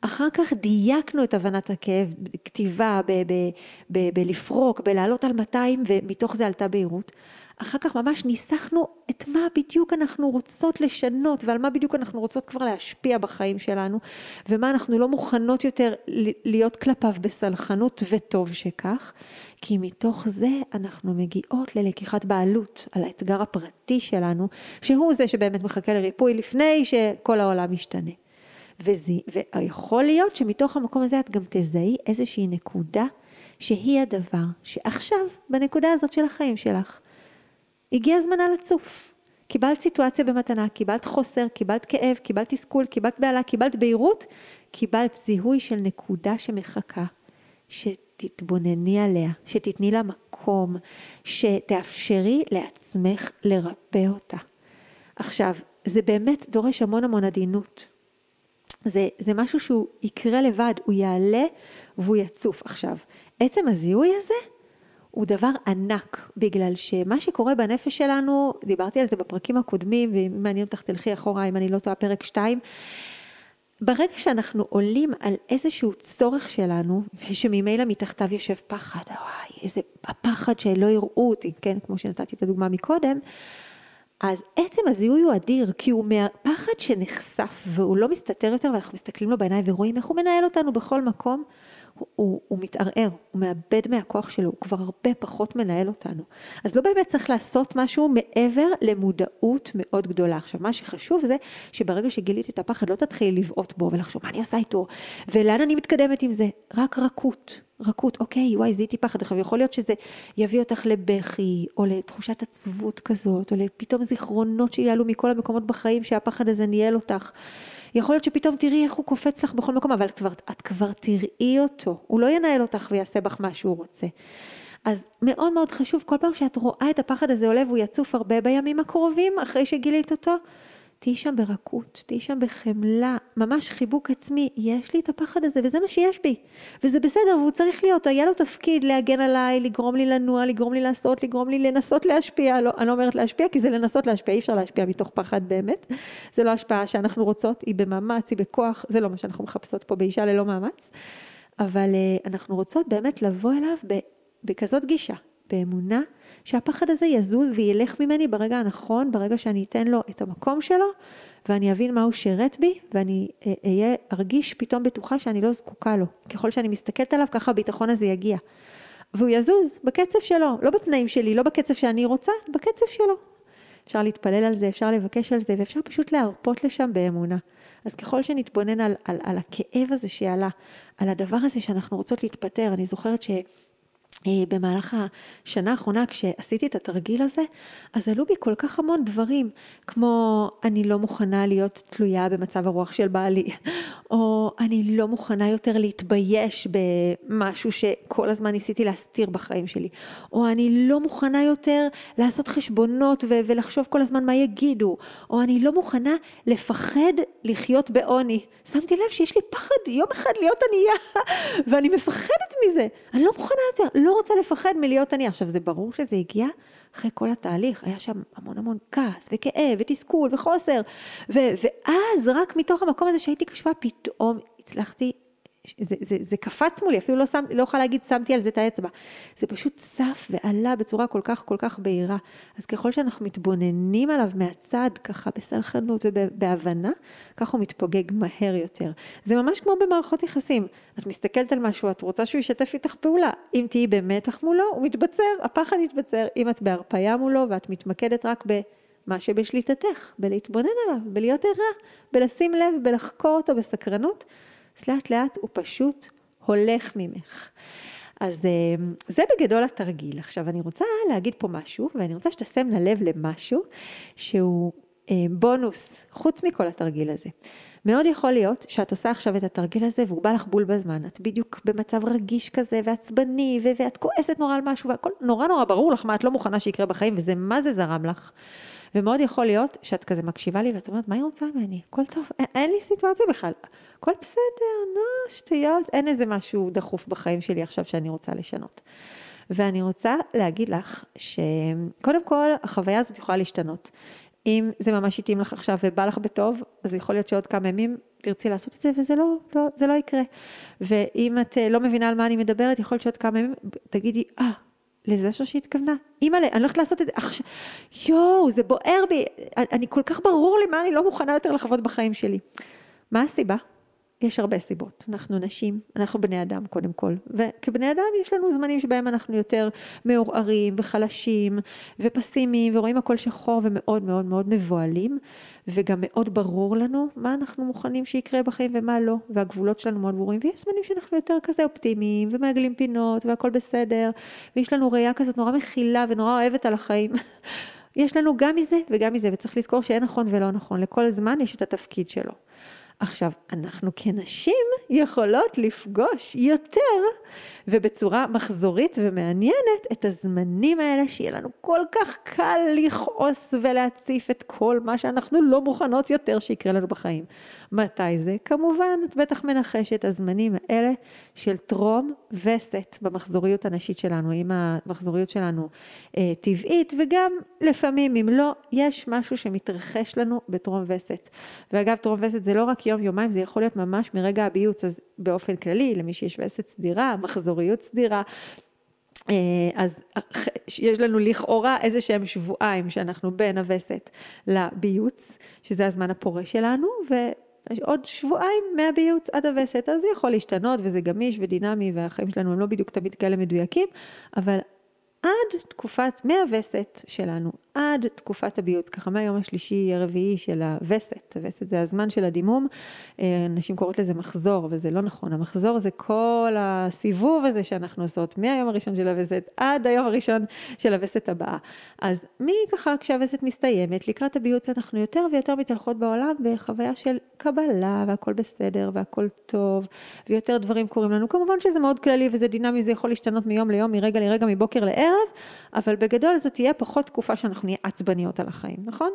Speaker 1: אחר כך דייקנו את הבנת הכאב, כתיבה, בלפרוק, בלעלות על 200 ומתוך זה עלתה בהירות. אחר כך ממש ניסחנו את מה בדיוק אנחנו רוצות לשנות ועל מה בדיוק אנחנו רוצות כבר להשפיע בחיים שלנו ומה אנחנו לא מוכנות יותר להיות כלפיו בסלחנות וטוב שכך כי מתוך זה אנחנו מגיעות ללקיחת בעלות על האתגר הפרטי שלנו שהוא זה שבאמת מחכה לריפוי לפני שכל העולם ישתנה. וזה, ויכול להיות שמתוך המקום הזה את גם תזהי איזושהי נקודה שהיא הדבר שעכשיו בנקודה הזאת של החיים שלך הגיע זמנה לצוף. קיבלת סיטואציה במתנה, קיבלת חוסר, קיבלת כאב, קיבלת תסכול, קיבלת בהלה, קיבלת בהירות, קיבלת זיהוי של נקודה שמחכה, שתתבונני עליה, שתתני לה מקום, שתאפשרי לעצמך לרפא אותה. עכשיו, זה באמת דורש המון המון עדינות. זה, זה משהו שהוא יקרה לבד, הוא יעלה והוא יצוף. עכשיו, עצם הזיהוי הזה הוא דבר ענק, בגלל שמה שקורה בנפש שלנו, דיברתי על זה בפרקים הקודמים, ואם מעניין אותך תלכי אחורה, אם אני לא טועה, פרק 2, ברגע שאנחנו עולים על איזשהו צורך שלנו, ושממילא מתחתיו יושב פחד, וואי, איזה הפחד שלא יראו אותי, כן, כמו שנתתי את הדוגמה מקודם, אז עצם הזיהוי הוא אדיר, כי הוא מהפחד שנחשף, והוא לא מסתתר יותר, ואנחנו מסתכלים לו בעיניים ורואים איך הוא מנהל אותנו בכל מקום. הוא, הוא מתערער, הוא מאבד מהכוח שלו, הוא כבר הרבה פחות מנהל אותנו. אז לא באמת צריך לעשות משהו מעבר למודעות מאוד גדולה. עכשיו, מה שחשוב זה שברגע שגיליתי את הפחד, לא תתחילי לבעוט בו ולחשוב מה אני עושה איתו, ולאן אני מתקדמת עם זה. רק רכות, רכות, אוקיי, וואי, זיהיתי פחד. עכשיו, יכול להיות שזה יביא אותך לבכי, או לתחושת עצבות כזאת, או לפתאום זיכרונות שיעלו מכל המקומות בחיים שהפחד הזה ניהל אותך. יכול להיות שפתאום תראי איך הוא קופץ לך בכל מקום, אבל את כבר, את כבר תראי אותו. הוא לא ינהל אותך ויעשה בך מה שהוא רוצה. אז מאוד מאוד חשוב, כל פעם שאת רואה את הפחד הזה עולה והוא יצוף הרבה בימים הקרובים, אחרי שגילית אותו, תהיי שם ברכות, תהיי שם בחמלה, ממש חיבוק עצמי, יש לי את הפחד הזה וזה מה שיש בי, וזה בסדר והוא צריך להיות, היה לו תפקיד להגן עליי, לגרום לי לנוע, לגרום לי לעשות, לגרום לי לנסות להשפיע, לא, אני לא אומרת להשפיע כי זה לנסות להשפיע, אי אפשר להשפיע מתוך פחד באמת, זה לא השפעה שאנחנו רוצות, היא במאמץ, היא בכוח, זה לא מה שאנחנו מחפשות פה באישה ללא מאמץ, אבל אה, אנחנו רוצות באמת לבוא אליו בכזאת גישה, באמונה. שהפחד הזה יזוז וילך ממני ברגע הנכון, ברגע שאני אתן לו את המקום שלו, ואני אבין מה הוא שירת בי, ואני אה, אהיה, ארגיש פתאום בטוחה שאני לא זקוקה לו. ככל שאני מסתכלת עליו, ככה הביטחון הזה יגיע. והוא יזוז בקצב שלו, לא בתנאים שלי, לא בקצב שאני רוצה, בקצב שלו. אפשר להתפלל על זה, אפשר לבקש על זה, ואפשר פשוט להרפות לשם באמונה. אז ככל שנתבונן על, על, על הכאב הזה שעלה, על הדבר הזה שאנחנו רוצות להתפטר, אני זוכרת ש... אה, במהלך השנה האחרונה כשעשיתי את התרגיל הזה, אז עלו בי כל כך המון דברים, כמו אני לא מוכנה להיות תלויה במצב הרוח של בעלי, או אני לא מוכנה יותר להתבייש במשהו שכל הזמן ניסיתי להסתיר בחיים שלי, או אני לא מוכנה יותר לעשות חשבונות ו- ולחשוב כל הזמן מה יגידו, או אני לא מוכנה לפחד לחיות בעוני. שמתי לב שיש לי פחד יום אחד להיות ענייה, ואני מפחדת מזה, אני לא מוכנה יותר. לא רוצה לפחד מלהיות עני. עכשיו, זה ברור שזה הגיע אחרי כל התהליך, היה שם המון המון כעס וכאב ותסכול וחוסר. ו- ואז, רק מתוך המקום הזה שהייתי קשובה, פתאום הצלחתי זה, זה, זה קפץ מולי, אפילו לא, שם, לא יכולה להגיד שמתי על זה את האצבע. זה פשוט צף ועלה בצורה כל כך כל כך בהירה. אז ככל שאנחנו מתבוננים עליו מהצד, ככה בסלחנות ובהבנה, ככה הוא מתפוגג מהר יותר. זה ממש כמו במערכות יחסים. את מסתכלת על משהו, את רוצה שהוא ישתף איתך פעולה. אם תהיי במתח מולו, הוא מתבצר, הפחד יתבצר. אם את בהרפאיה מולו ואת מתמקדת רק ב... מה שבשליטתך, בלהתבונן עליו, בלהיות ערה, בלשים לב, בלחקור אותו בסקרנות, אז לאט לאט הוא פשוט הולך ממך. אז אה, זה בגדול התרגיל. עכשיו אני רוצה להגיד פה משהו, ואני רוצה שתשמנה לב למשהו שהוא אה, בונוס, חוץ מכל התרגיל הזה. מאוד יכול להיות שאת עושה עכשיו את התרגיל הזה והוא בא לך בול בזמן, את בדיוק במצב רגיש כזה ועצבני ואת כועסת נורא על משהו והכל נורא נורא ברור לך מה את לא מוכנה שיקרה בחיים וזה מה זה זרם לך. ומאוד יכול להיות שאת כזה מקשיבה לי ואת אומרת מה היא רוצה ממני? הכל טוב, אין, אין לי סיטואציה בכלל. הכל בסדר, נו, שטויות, אין איזה משהו דחוף בחיים שלי עכשיו שאני רוצה לשנות. ואני רוצה להגיד לך שקודם כל החוויה הזאת יכולה להשתנות. אם זה ממש התאים לך עכשיו ובא לך בטוב, אז יכול להיות שעוד כמה ימים תרצי לעשות את זה וזה לא, לא, זה לא יקרה. ואם את אה, לא מבינה על מה אני מדברת, יכול להיות שעוד כמה ימים תגידי, אה, לזה שהיא התכוונה. אימא'לה, אני הולכת לעשות את זה עכשיו. יואו, זה בוער בי. אני, אני כל כך ברור לי מה אני לא מוכנה יותר לחוות בחיים שלי. מה הסיבה? יש הרבה סיבות. אנחנו נשים, אנחנו בני אדם קודם כל, וכבני אדם יש לנו זמנים שבהם אנחנו יותר מעורערים וחלשים ופסימיים ורואים הכל שחור ומאוד מאוד מאוד מבוהלים, וגם מאוד ברור לנו מה אנחנו מוכנים שיקרה בחיים ומה לא, והגבולות שלנו מאוד ברורים, ויש זמנים שאנחנו יותר כזה אופטימיים ומעגלים פינות והכל בסדר, ויש לנו ראייה כזאת נורא מכילה ונורא אוהבת על החיים. יש לנו גם מזה וגם מזה, וצריך לזכור שאין נכון ולא נכון, לכל זמן יש את התפקיד שלו. עכשיו, אנחנו כנשים יכולות לפגוש יותר ובצורה מחזורית ומעניינת את הזמנים האלה שיהיה לנו כל כך קל לכעוס ולהציף את כל מה שאנחנו לא מוכנות יותר שיקרה לנו בחיים. מתי זה? כמובן, את בטח מנחשת הזמנים האלה של טרום וסת במחזוריות הנשית שלנו, אם המחזוריות שלנו אה, טבעית, וגם לפעמים, אם לא, יש משהו שמתרחש לנו בטרום וסת. ואגב, טרום וסת זה לא רק יום-יומיים, זה יכול להיות ממש מרגע הביוץ, אז באופן כללי, למי שיש וסת סדירה, מחזוריות סדירה, אה, אז יש לנו לכאורה איזה שהם שבועיים שאנחנו בין הווסת לביוץ, שזה הזמן הפורה שלנו, ועוד שבועיים מהביוץ עד הווסת, אז זה יכול להשתנות וזה גמיש ודינמי והחיים שלנו הם לא בדיוק תמיד כאלה מדויקים, אבל עד תקופת, מהווסת שלנו, עד תקופת הביוט, ככה מהיום השלישי הרביעי של הווסת, הווסת זה הזמן של הדימום, אה, נשים קוראות לזה מחזור, וזה לא נכון, המחזור זה כל הסיבוב הזה שאנחנו עושות, מהיום הראשון של הווסת עד היום הראשון של הווסת הבאה. אז מי ככה כשהווסת מסתיימת, לקראת הביוץ אנחנו יותר ויותר מתהלכות בעולם בחוויה של קבלה, והכל בסדר, והכל טוב, ויותר דברים קורים לנו. כמובן שזה מאוד כללי וזה דינמי, זה יכול להשתנות מיום ליום, מרגע לרגע, מבוקר לערב, אבל בגדול זו תהיה פחות תקופה שאנחנו נהיה עצבניות על החיים, נכון?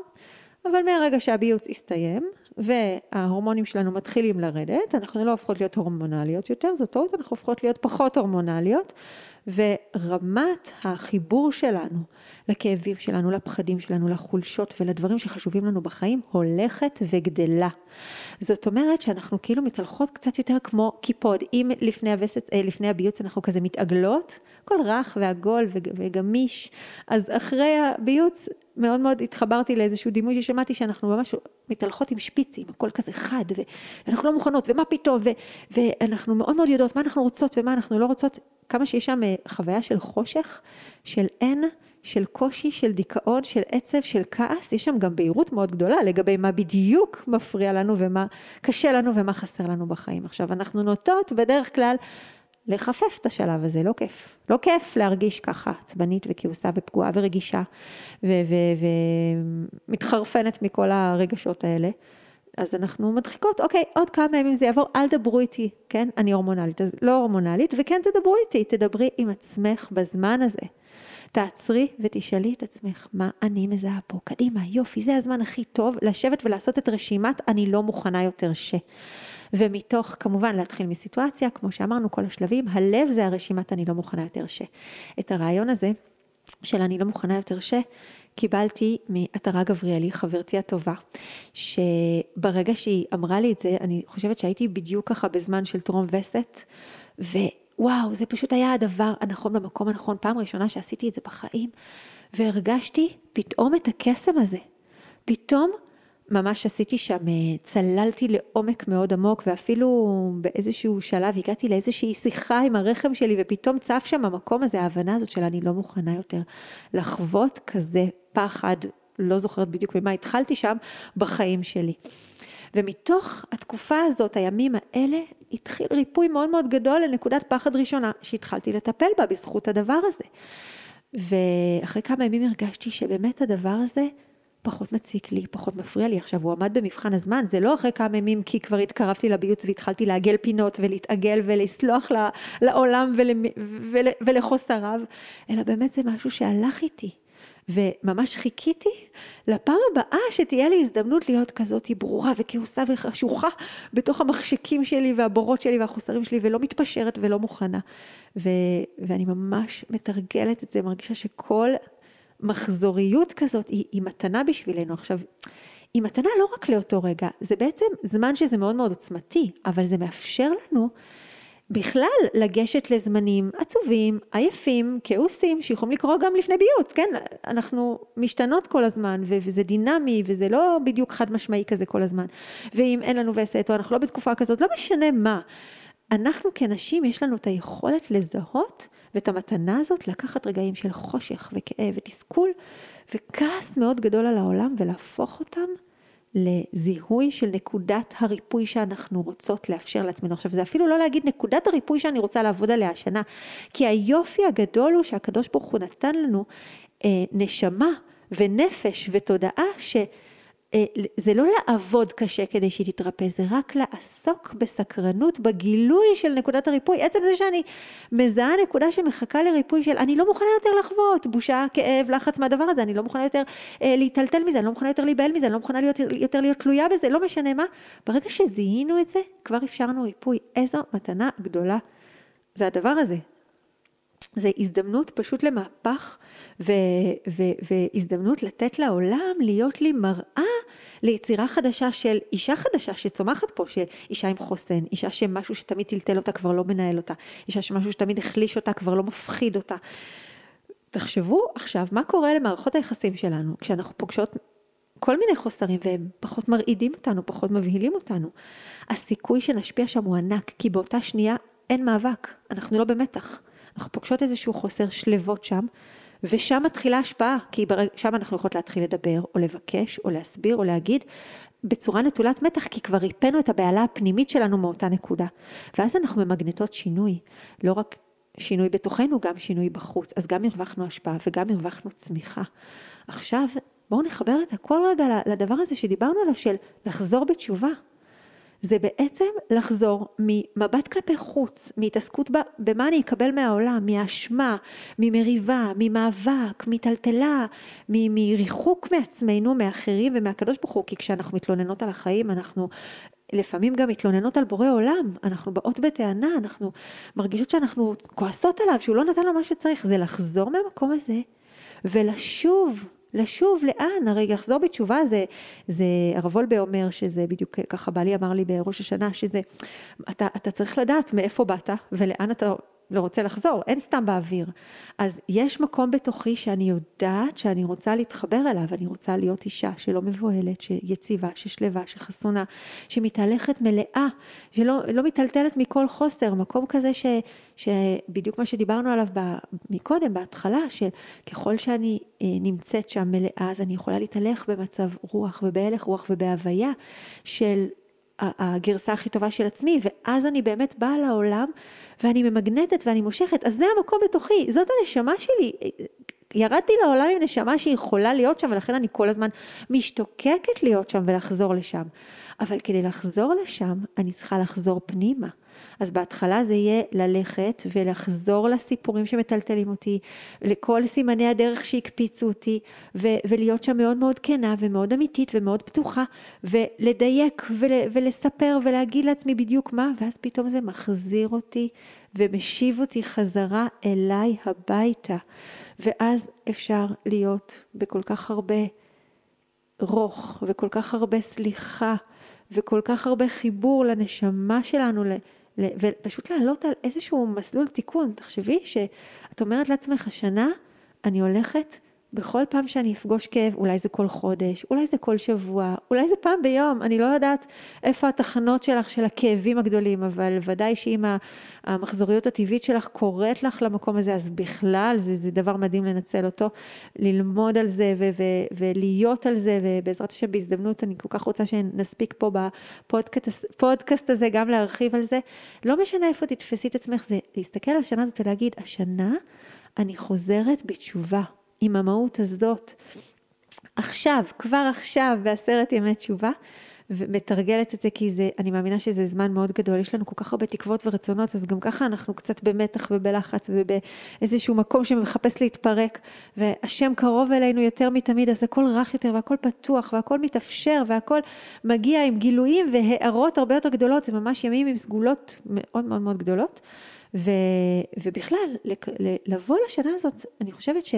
Speaker 1: אבל מהרגע שהביוץ הסתיים וההורמונים שלנו מתחילים לרדת, אנחנו לא הופכות להיות הורמונליות יותר, זאת טעות, אנחנו הופכות להיות פחות הורמונליות, ורמת החיבור שלנו לכאבים שלנו, לפחדים שלנו, לחולשות ולדברים שחשובים לנו בחיים הולכת וגדלה. זאת אומרת שאנחנו כאילו מתהלכות קצת יותר כמו קיפוד. אם לפני, הווסת, אה, לפני הביוץ אנחנו כזה מתעגלות, הכל רך ועגול וגמיש, אז אחרי הביוץ מאוד מאוד התחברתי לאיזשהו דימוי ששמעתי שאנחנו ממש מתהלכות עם שפיצים, הכל כזה חד, ואנחנו לא מוכנות, ומה פתאום, ו, ואנחנו מאוד מאוד יודעות מה אנחנו רוצות ומה אנחנו לא רוצות, כמה שיש שם אה, חוויה של חושך, של אין, של קושי, של דיכאון, של עצב, של כעס, יש שם גם בהירות מאוד גדולה לגבי מה בדיוק מפריע לנו ומה קשה לנו ומה חסר לנו בחיים. עכשיו, אנחנו נוטות בדרך כלל לחפף את השלב הזה, לא כיף. לא כיף להרגיש ככה עצבנית וכעוסה ופגועה ורגישה ומתחרפנת מכל הרגשות האלה. אז אנחנו מדחיקות, אוקיי, עוד כמה ימים זה יעבור, אל דברו איתי, כן? אני הורמונלית, אז לא הורמונלית, וכן תדברו איתי, תדברי עם עצמך בזמן הזה. תעצרי ותשאלי את עצמך, מה אני מזהה פה? קדימה, יופי, זה הזמן הכי טוב לשבת ולעשות את רשימת אני לא מוכנה יותר ש. ומתוך, כמובן, להתחיל מסיטואציה, כמו שאמרנו, כל השלבים, הלב זה הרשימת אני לא מוכנה יותר ש. את הרעיון הזה של אני לא מוכנה יותר ש, קיבלתי מעטרה גבריאלי, חברתי הטובה, שברגע שהיא אמרה לי את זה, אני חושבת שהייתי בדיוק ככה בזמן של טרום וסת, ווואו, זה פשוט היה הדבר הנכון במקום הנכון, פעם ראשונה שעשיתי את זה בחיים, והרגשתי פתאום את הקסם הזה. פתאום ממש עשיתי שם, אה, צללתי לעומק מאוד עמוק, ואפילו באיזשהו שלב הגעתי לאיזושהי שיחה עם הרחם שלי, ופתאום צף שם המקום הזה, ההבנה הזאת של אני לא מוכנה יותר לחוות כזה פחד, לא זוכרת בדיוק במה התחלתי שם, בחיים שלי. ומתוך התקופה הזאת, הימים האלה, התחיל ריפוי מאוד מאוד גדול לנקודת פחד ראשונה, שהתחלתי לטפל בה בזכות הדבר הזה. ואחרי כמה ימים הרגשתי שבאמת הדבר הזה פחות מציק לי, פחות מפריע לי. עכשיו, הוא עמד במבחן הזמן, זה לא אחרי כמה ימים כי כבר התקרבתי לביוץ והתחלתי לעגל פינות ולהתעגל ולסלוח לעולם ול, ול, ולחוסריו, אלא באמת זה משהו שהלך איתי. וממש חיכיתי לפעם הבאה שתהיה לי הזדמנות להיות כזאת ברורה וכעוסה וחשוכה בתוך המחשקים שלי והבורות שלי והחוסרים שלי ולא מתפשרת ולא מוכנה. ו- ואני ממש מתרגלת את זה, מרגישה שכל מחזוריות כזאת היא, היא מתנה בשבילנו. עכשיו, היא מתנה לא רק לאותו רגע, זה בעצם זמן שזה מאוד מאוד עוצמתי, אבל זה מאפשר לנו בכלל לגשת לזמנים עצובים, עייפים, כעוסים, שיכולים לקרות גם לפני ביוץ, כן? אנחנו משתנות כל הזמן, וזה דינמי, וזה לא בדיוק חד משמעי כזה כל הזמן. ואם אין לנו וסת, או אנחנו לא בתקופה כזאת, לא משנה מה. אנחנו כנשים, יש לנו את היכולת לזהות, ואת המתנה הזאת לקחת רגעים של חושך וכאב ותסכול, וכעס מאוד גדול על העולם, ולהפוך אותם לזיהוי של נקודת הריפוי שאנחנו רוצות לאפשר לעצמנו. עכשיו זה אפילו לא להגיד נקודת הריפוי שאני רוצה לעבוד עליה השנה, כי היופי הגדול הוא שהקדוש ברוך הוא נתן לנו אה, נשמה ונפש ותודעה ש... אה, זה לא לעבוד קשה כדי שהיא תתרפא, זה רק לעסוק בסקרנות, בגילוי של נקודת הריפוי. עצם זה שאני מזהה נקודה שמחכה לריפוי של אני לא מוכנה יותר לחוות בושה, כאב, לחץ מהדבר הזה, אני לא מוכנה יותר אה, להיטלטל מזה, אני לא מוכנה יותר להיבהל מזה, אני לא מוכנה להיות, יותר להיות תלויה בזה, לא משנה מה. ברגע שזיהינו את זה, כבר אפשרנו ריפוי. איזו מתנה גדולה זה הדבר הזה. זה הזדמנות פשוט למהפך ו- ו- והזדמנות לתת לעולם להיות לי מראה ליצירה חדשה של אישה חדשה שצומחת פה, שאישה עם חוסן, אישה שמשהו שתמיד טלטל אותה כבר לא מנהל אותה, אישה שמשהו שתמיד החליש אותה כבר לא מפחיד אותה. תחשבו עכשיו מה קורה למערכות היחסים שלנו כשאנחנו פוגשות כל מיני חוסרים והם פחות מרעידים אותנו, פחות מבהילים אותנו. הסיכוי שנשפיע שם הוא ענק, כי באותה שנייה אין מאבק, אנחנו לא במתח. אנחנו פוגשות איזשהו חוסר שלוות שם, ושם מתחילה השפעה, כי. שם אנחנו יכולות להתחיל לדבר, או לבקש, או להסביר, או להגיד, בצורה נטולת מתח, כי כבר ריפאנו את הבהלה הפנימית שלנו מאותה נקודה. ואז אנחנו ממגנטות שינוי, לא רק שינוי בתוכנו, גם שינוי בחוץ. אז גם הרווחנו השפעה וגם הרווחנו צמיחה. עכשיו, בואו נחבר את הכל רגע לדבר הזה שדיברנו עליו, של לחזור בתשובה. זה בעצם לחזור ממבט כלפי חוץ, מהתעסקות במה אני אקבל מהעולם, מהאשמה, ממריבה, ממאבק, מטלטלה, מריחוק מעצמנו, מאחרים ומהקדוש ברוך הוא, כי כשאנחנו מתלוננות על החיים אנחנו לפעמים גם מתלוננות על בורא עולם, אנחנו באות בטענה, אנחנו מרגישות שאנחנו כועסות עליו, שהוא לא נתן לו מה שצריך, זה לחזור מהמקום הזה ולשוב לשוב לאן? הרי לחזור בתשובה זה, זה הרב וולבה אומר שזה בדיוק ככה בעלי אמר לי בראש השנה שזה, אתה, אתה צריך לדעת מאיפה באת ולאן אתה לא רוצה לחזור, אין סתם באוויר. אז יש מקום בתוכי שאני יודעת שאני רוצה להתחבר אליו, אני רוצה להיות אישה שלא מבוהלת, שיציבה, ששלווה, שחסונה, שמתהלכת מלאה, שלא לא מיטלטלת מכל חוסר, מקום כזה ש, שבדיוק מה שדיברנו עליו ב, מקודם, בהתחלה, שככל שאני אה, נמצאת שם מלאה, אז אני יכולה להתהלך במצב רוח ובהלך רוח ובהוויה של הגרסה הכי טובה של עצמי, ואז אני באמת באה לעולם ואני ממגנטת ואני מושכת, אז זה המקום בתוכי, זאת הנשמה שלי. ירדתי לעולם עם נשמה שהיא יכולה להיות שם, ולכן אני כל הזמן משתוקקת להיות שם ולחזור לשם. אבל כדי לחזור לשם, אני צריכה לחזור פנימה. אז בהתחלה זה יהיה ללכת ולחזור לסיפורים שמטלטלים אותי, לכל סימני הדרך שהקפיצו אותי, ו- ולהיות שם מאוד מאוד כנה ומאוד אמיתית ומאוד פתוחה, ולדייק ול- ולספר ולהגיד לעצמי בדיוק מה, ואז פתאום זה מחזיר אותי ומשיב אותי חזרה אליי הביתה. ואז אפשר להיות בכל כך הרבה רוך וכל כך הרבה סליחה וכל כך הרבה חיבור לנשמה שלנו, ופשוט לעלות על איזשהו מסלול תיקון. תחשבי שאת אומרת לעצמך, השנה אני הולכת בכל פעם שאני אפגוש כאב, אולי זה כל חודש, אולי זה כל שבוע, אולי זה פעם ביום, אני לא יודעת איפה התחנות שלך של הכאבים הגדולים, אבל ודאי שאם המחזוריות הטבעית שלך קוראת לך למקום הזה, אז בכלל זה, זה דבר מדהים לנצל אותו, ללמוד על זה ו- ו- ולהיות על זה, ובעזרת השם בהזדמנות, אני כל כך רוצה שנספיק פה בפודקאסט הזה גם להרחיב על זה. לא משנה איפה תתפסי את עצמך, זה להסתכל על השנה הזאת ולהגיד, השנה אני חוזרת בתשובה. עם המהות הזאת, עכשיו, כבר עכשיו, בעשרת ימי תשובה, ומתרגלת את זה כי זה, אני מאמינה שזה זמן מאוד גדול, יש לנו כל כך הרבה תקוות ורצונות, אז גם ככה אנחנו קצת במתח ובלחץ ובאיזשהו מקום שמחפש להתפרק, והשם קרוב אלינו יותר מתמיד, אז הכל רך יותר והכל פתוח והכל מתאפשר והכל מגיע עם גילויים והערות הרבה יותר גדולות, זה ממש ימים עם סגולות מאוד מאוד מאוד גדולות, ו, ובכלל, לבוא לשנה הזאת, אני חושבת ש...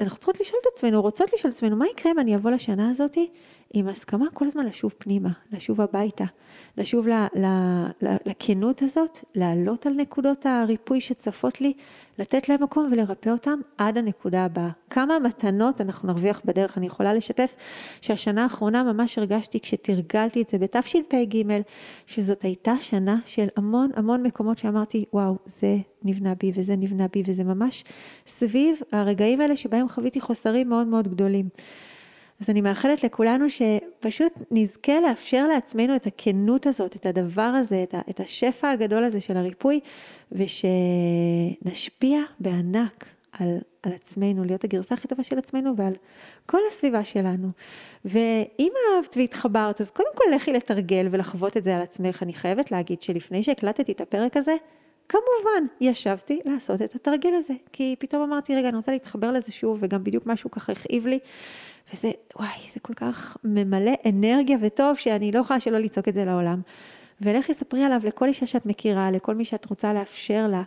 Speaker 1: אנחנו צריכות לשאול את עצמנו, רוצות לשאול את עצמנו, מה יקרה אם אני אבוא לשנה הזאתי עם הסכמה כל הזמן לשוב פנימה, לשוב הביתה, לשוב ל, ל, ל, לכנות הזאת, לעלות על נקודות הריפוי שצפות לי, לתת להם מקום ולרפא אותם עד הנקודה הבאה. כמה מתנות אנחנו נרוויח בדרך. אני יכולה לשתף שהשנה האחרונה ממש הרגשתי כשתרגלתי את זה בתשפ"ג, שזאת הייתה שנה של המון המון מקומות שאמרתי, וואו, זה נבנה בי וזה נבנה בי, וזה ממש סביב הרגעים האלה שבהם חוויתי חוסרים מאוד מאוד גדולים. אז אני מאחלת לכולנו שפשוט נזכה לאפשר לעצמנו את הכנות הזאת, את הדבר הזה, את השפע הגדול הזה של הריפוי, ושנשפיע בענק על, על עצמנו, להיות הגרסה הכי טובה של עצמנו ועל כל הסביבה שלנו. ואם אהבת והתחברת, אז קודם כל לכי לתרגל ולחוות את זה על עצמך. אני חייבת להגיד שלפני שהקלטתי את הפרק הזה, כמובן, ישבתי לעשות את התרגיל הזה, כי פתאום אמרתי, רגע, אני רוצה להתחבר לזה שוב, וגם בדיוק משהו ככה הכאיב לי, וזה, וואי, זה כל כך ממלא אנרגיה וטוב, שאני לא יכולה שלא לצעוק את זה לעולם. ולכי ספרי עליו לכל אישה שאת מכירה, לכל מי שאת רוצה לאפשר לה.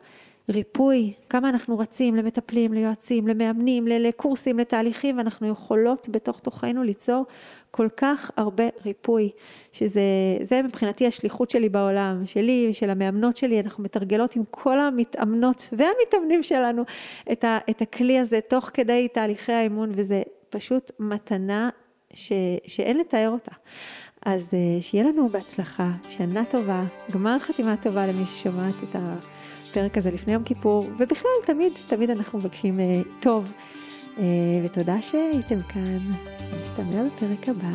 Speaker 1: ריפוי, כמה אנחנו רצים למטפלים, ליועצים, למאמנים, לקורסים, לתהליכים, ואנחנו יכולות בתוך תוכנו ליצור כל כך הרבה ריפוי, שזה מבחינתי השליחות שלי בעולם, שלי ושל המאמנות שלי, אנחנו מתרגלות עם כל המתאמנות והמתאמנים שלנו את, ה, את הכלי הזה תוך כדי תהליכי האימון, וזה פשוט מתנה ש, שאין לתאר אותה. אז אה, שיהיה לנו בהצלחה, שנה טובה, גמר חתימה טובה למי ששומעת את הפרק הזה לפני יום כיפור, ובכלל תמיד, תמיד אנחנו מבקשים אה, טוב. אה, ותודה שהייתם כאן, נשתמע בפרק הבא.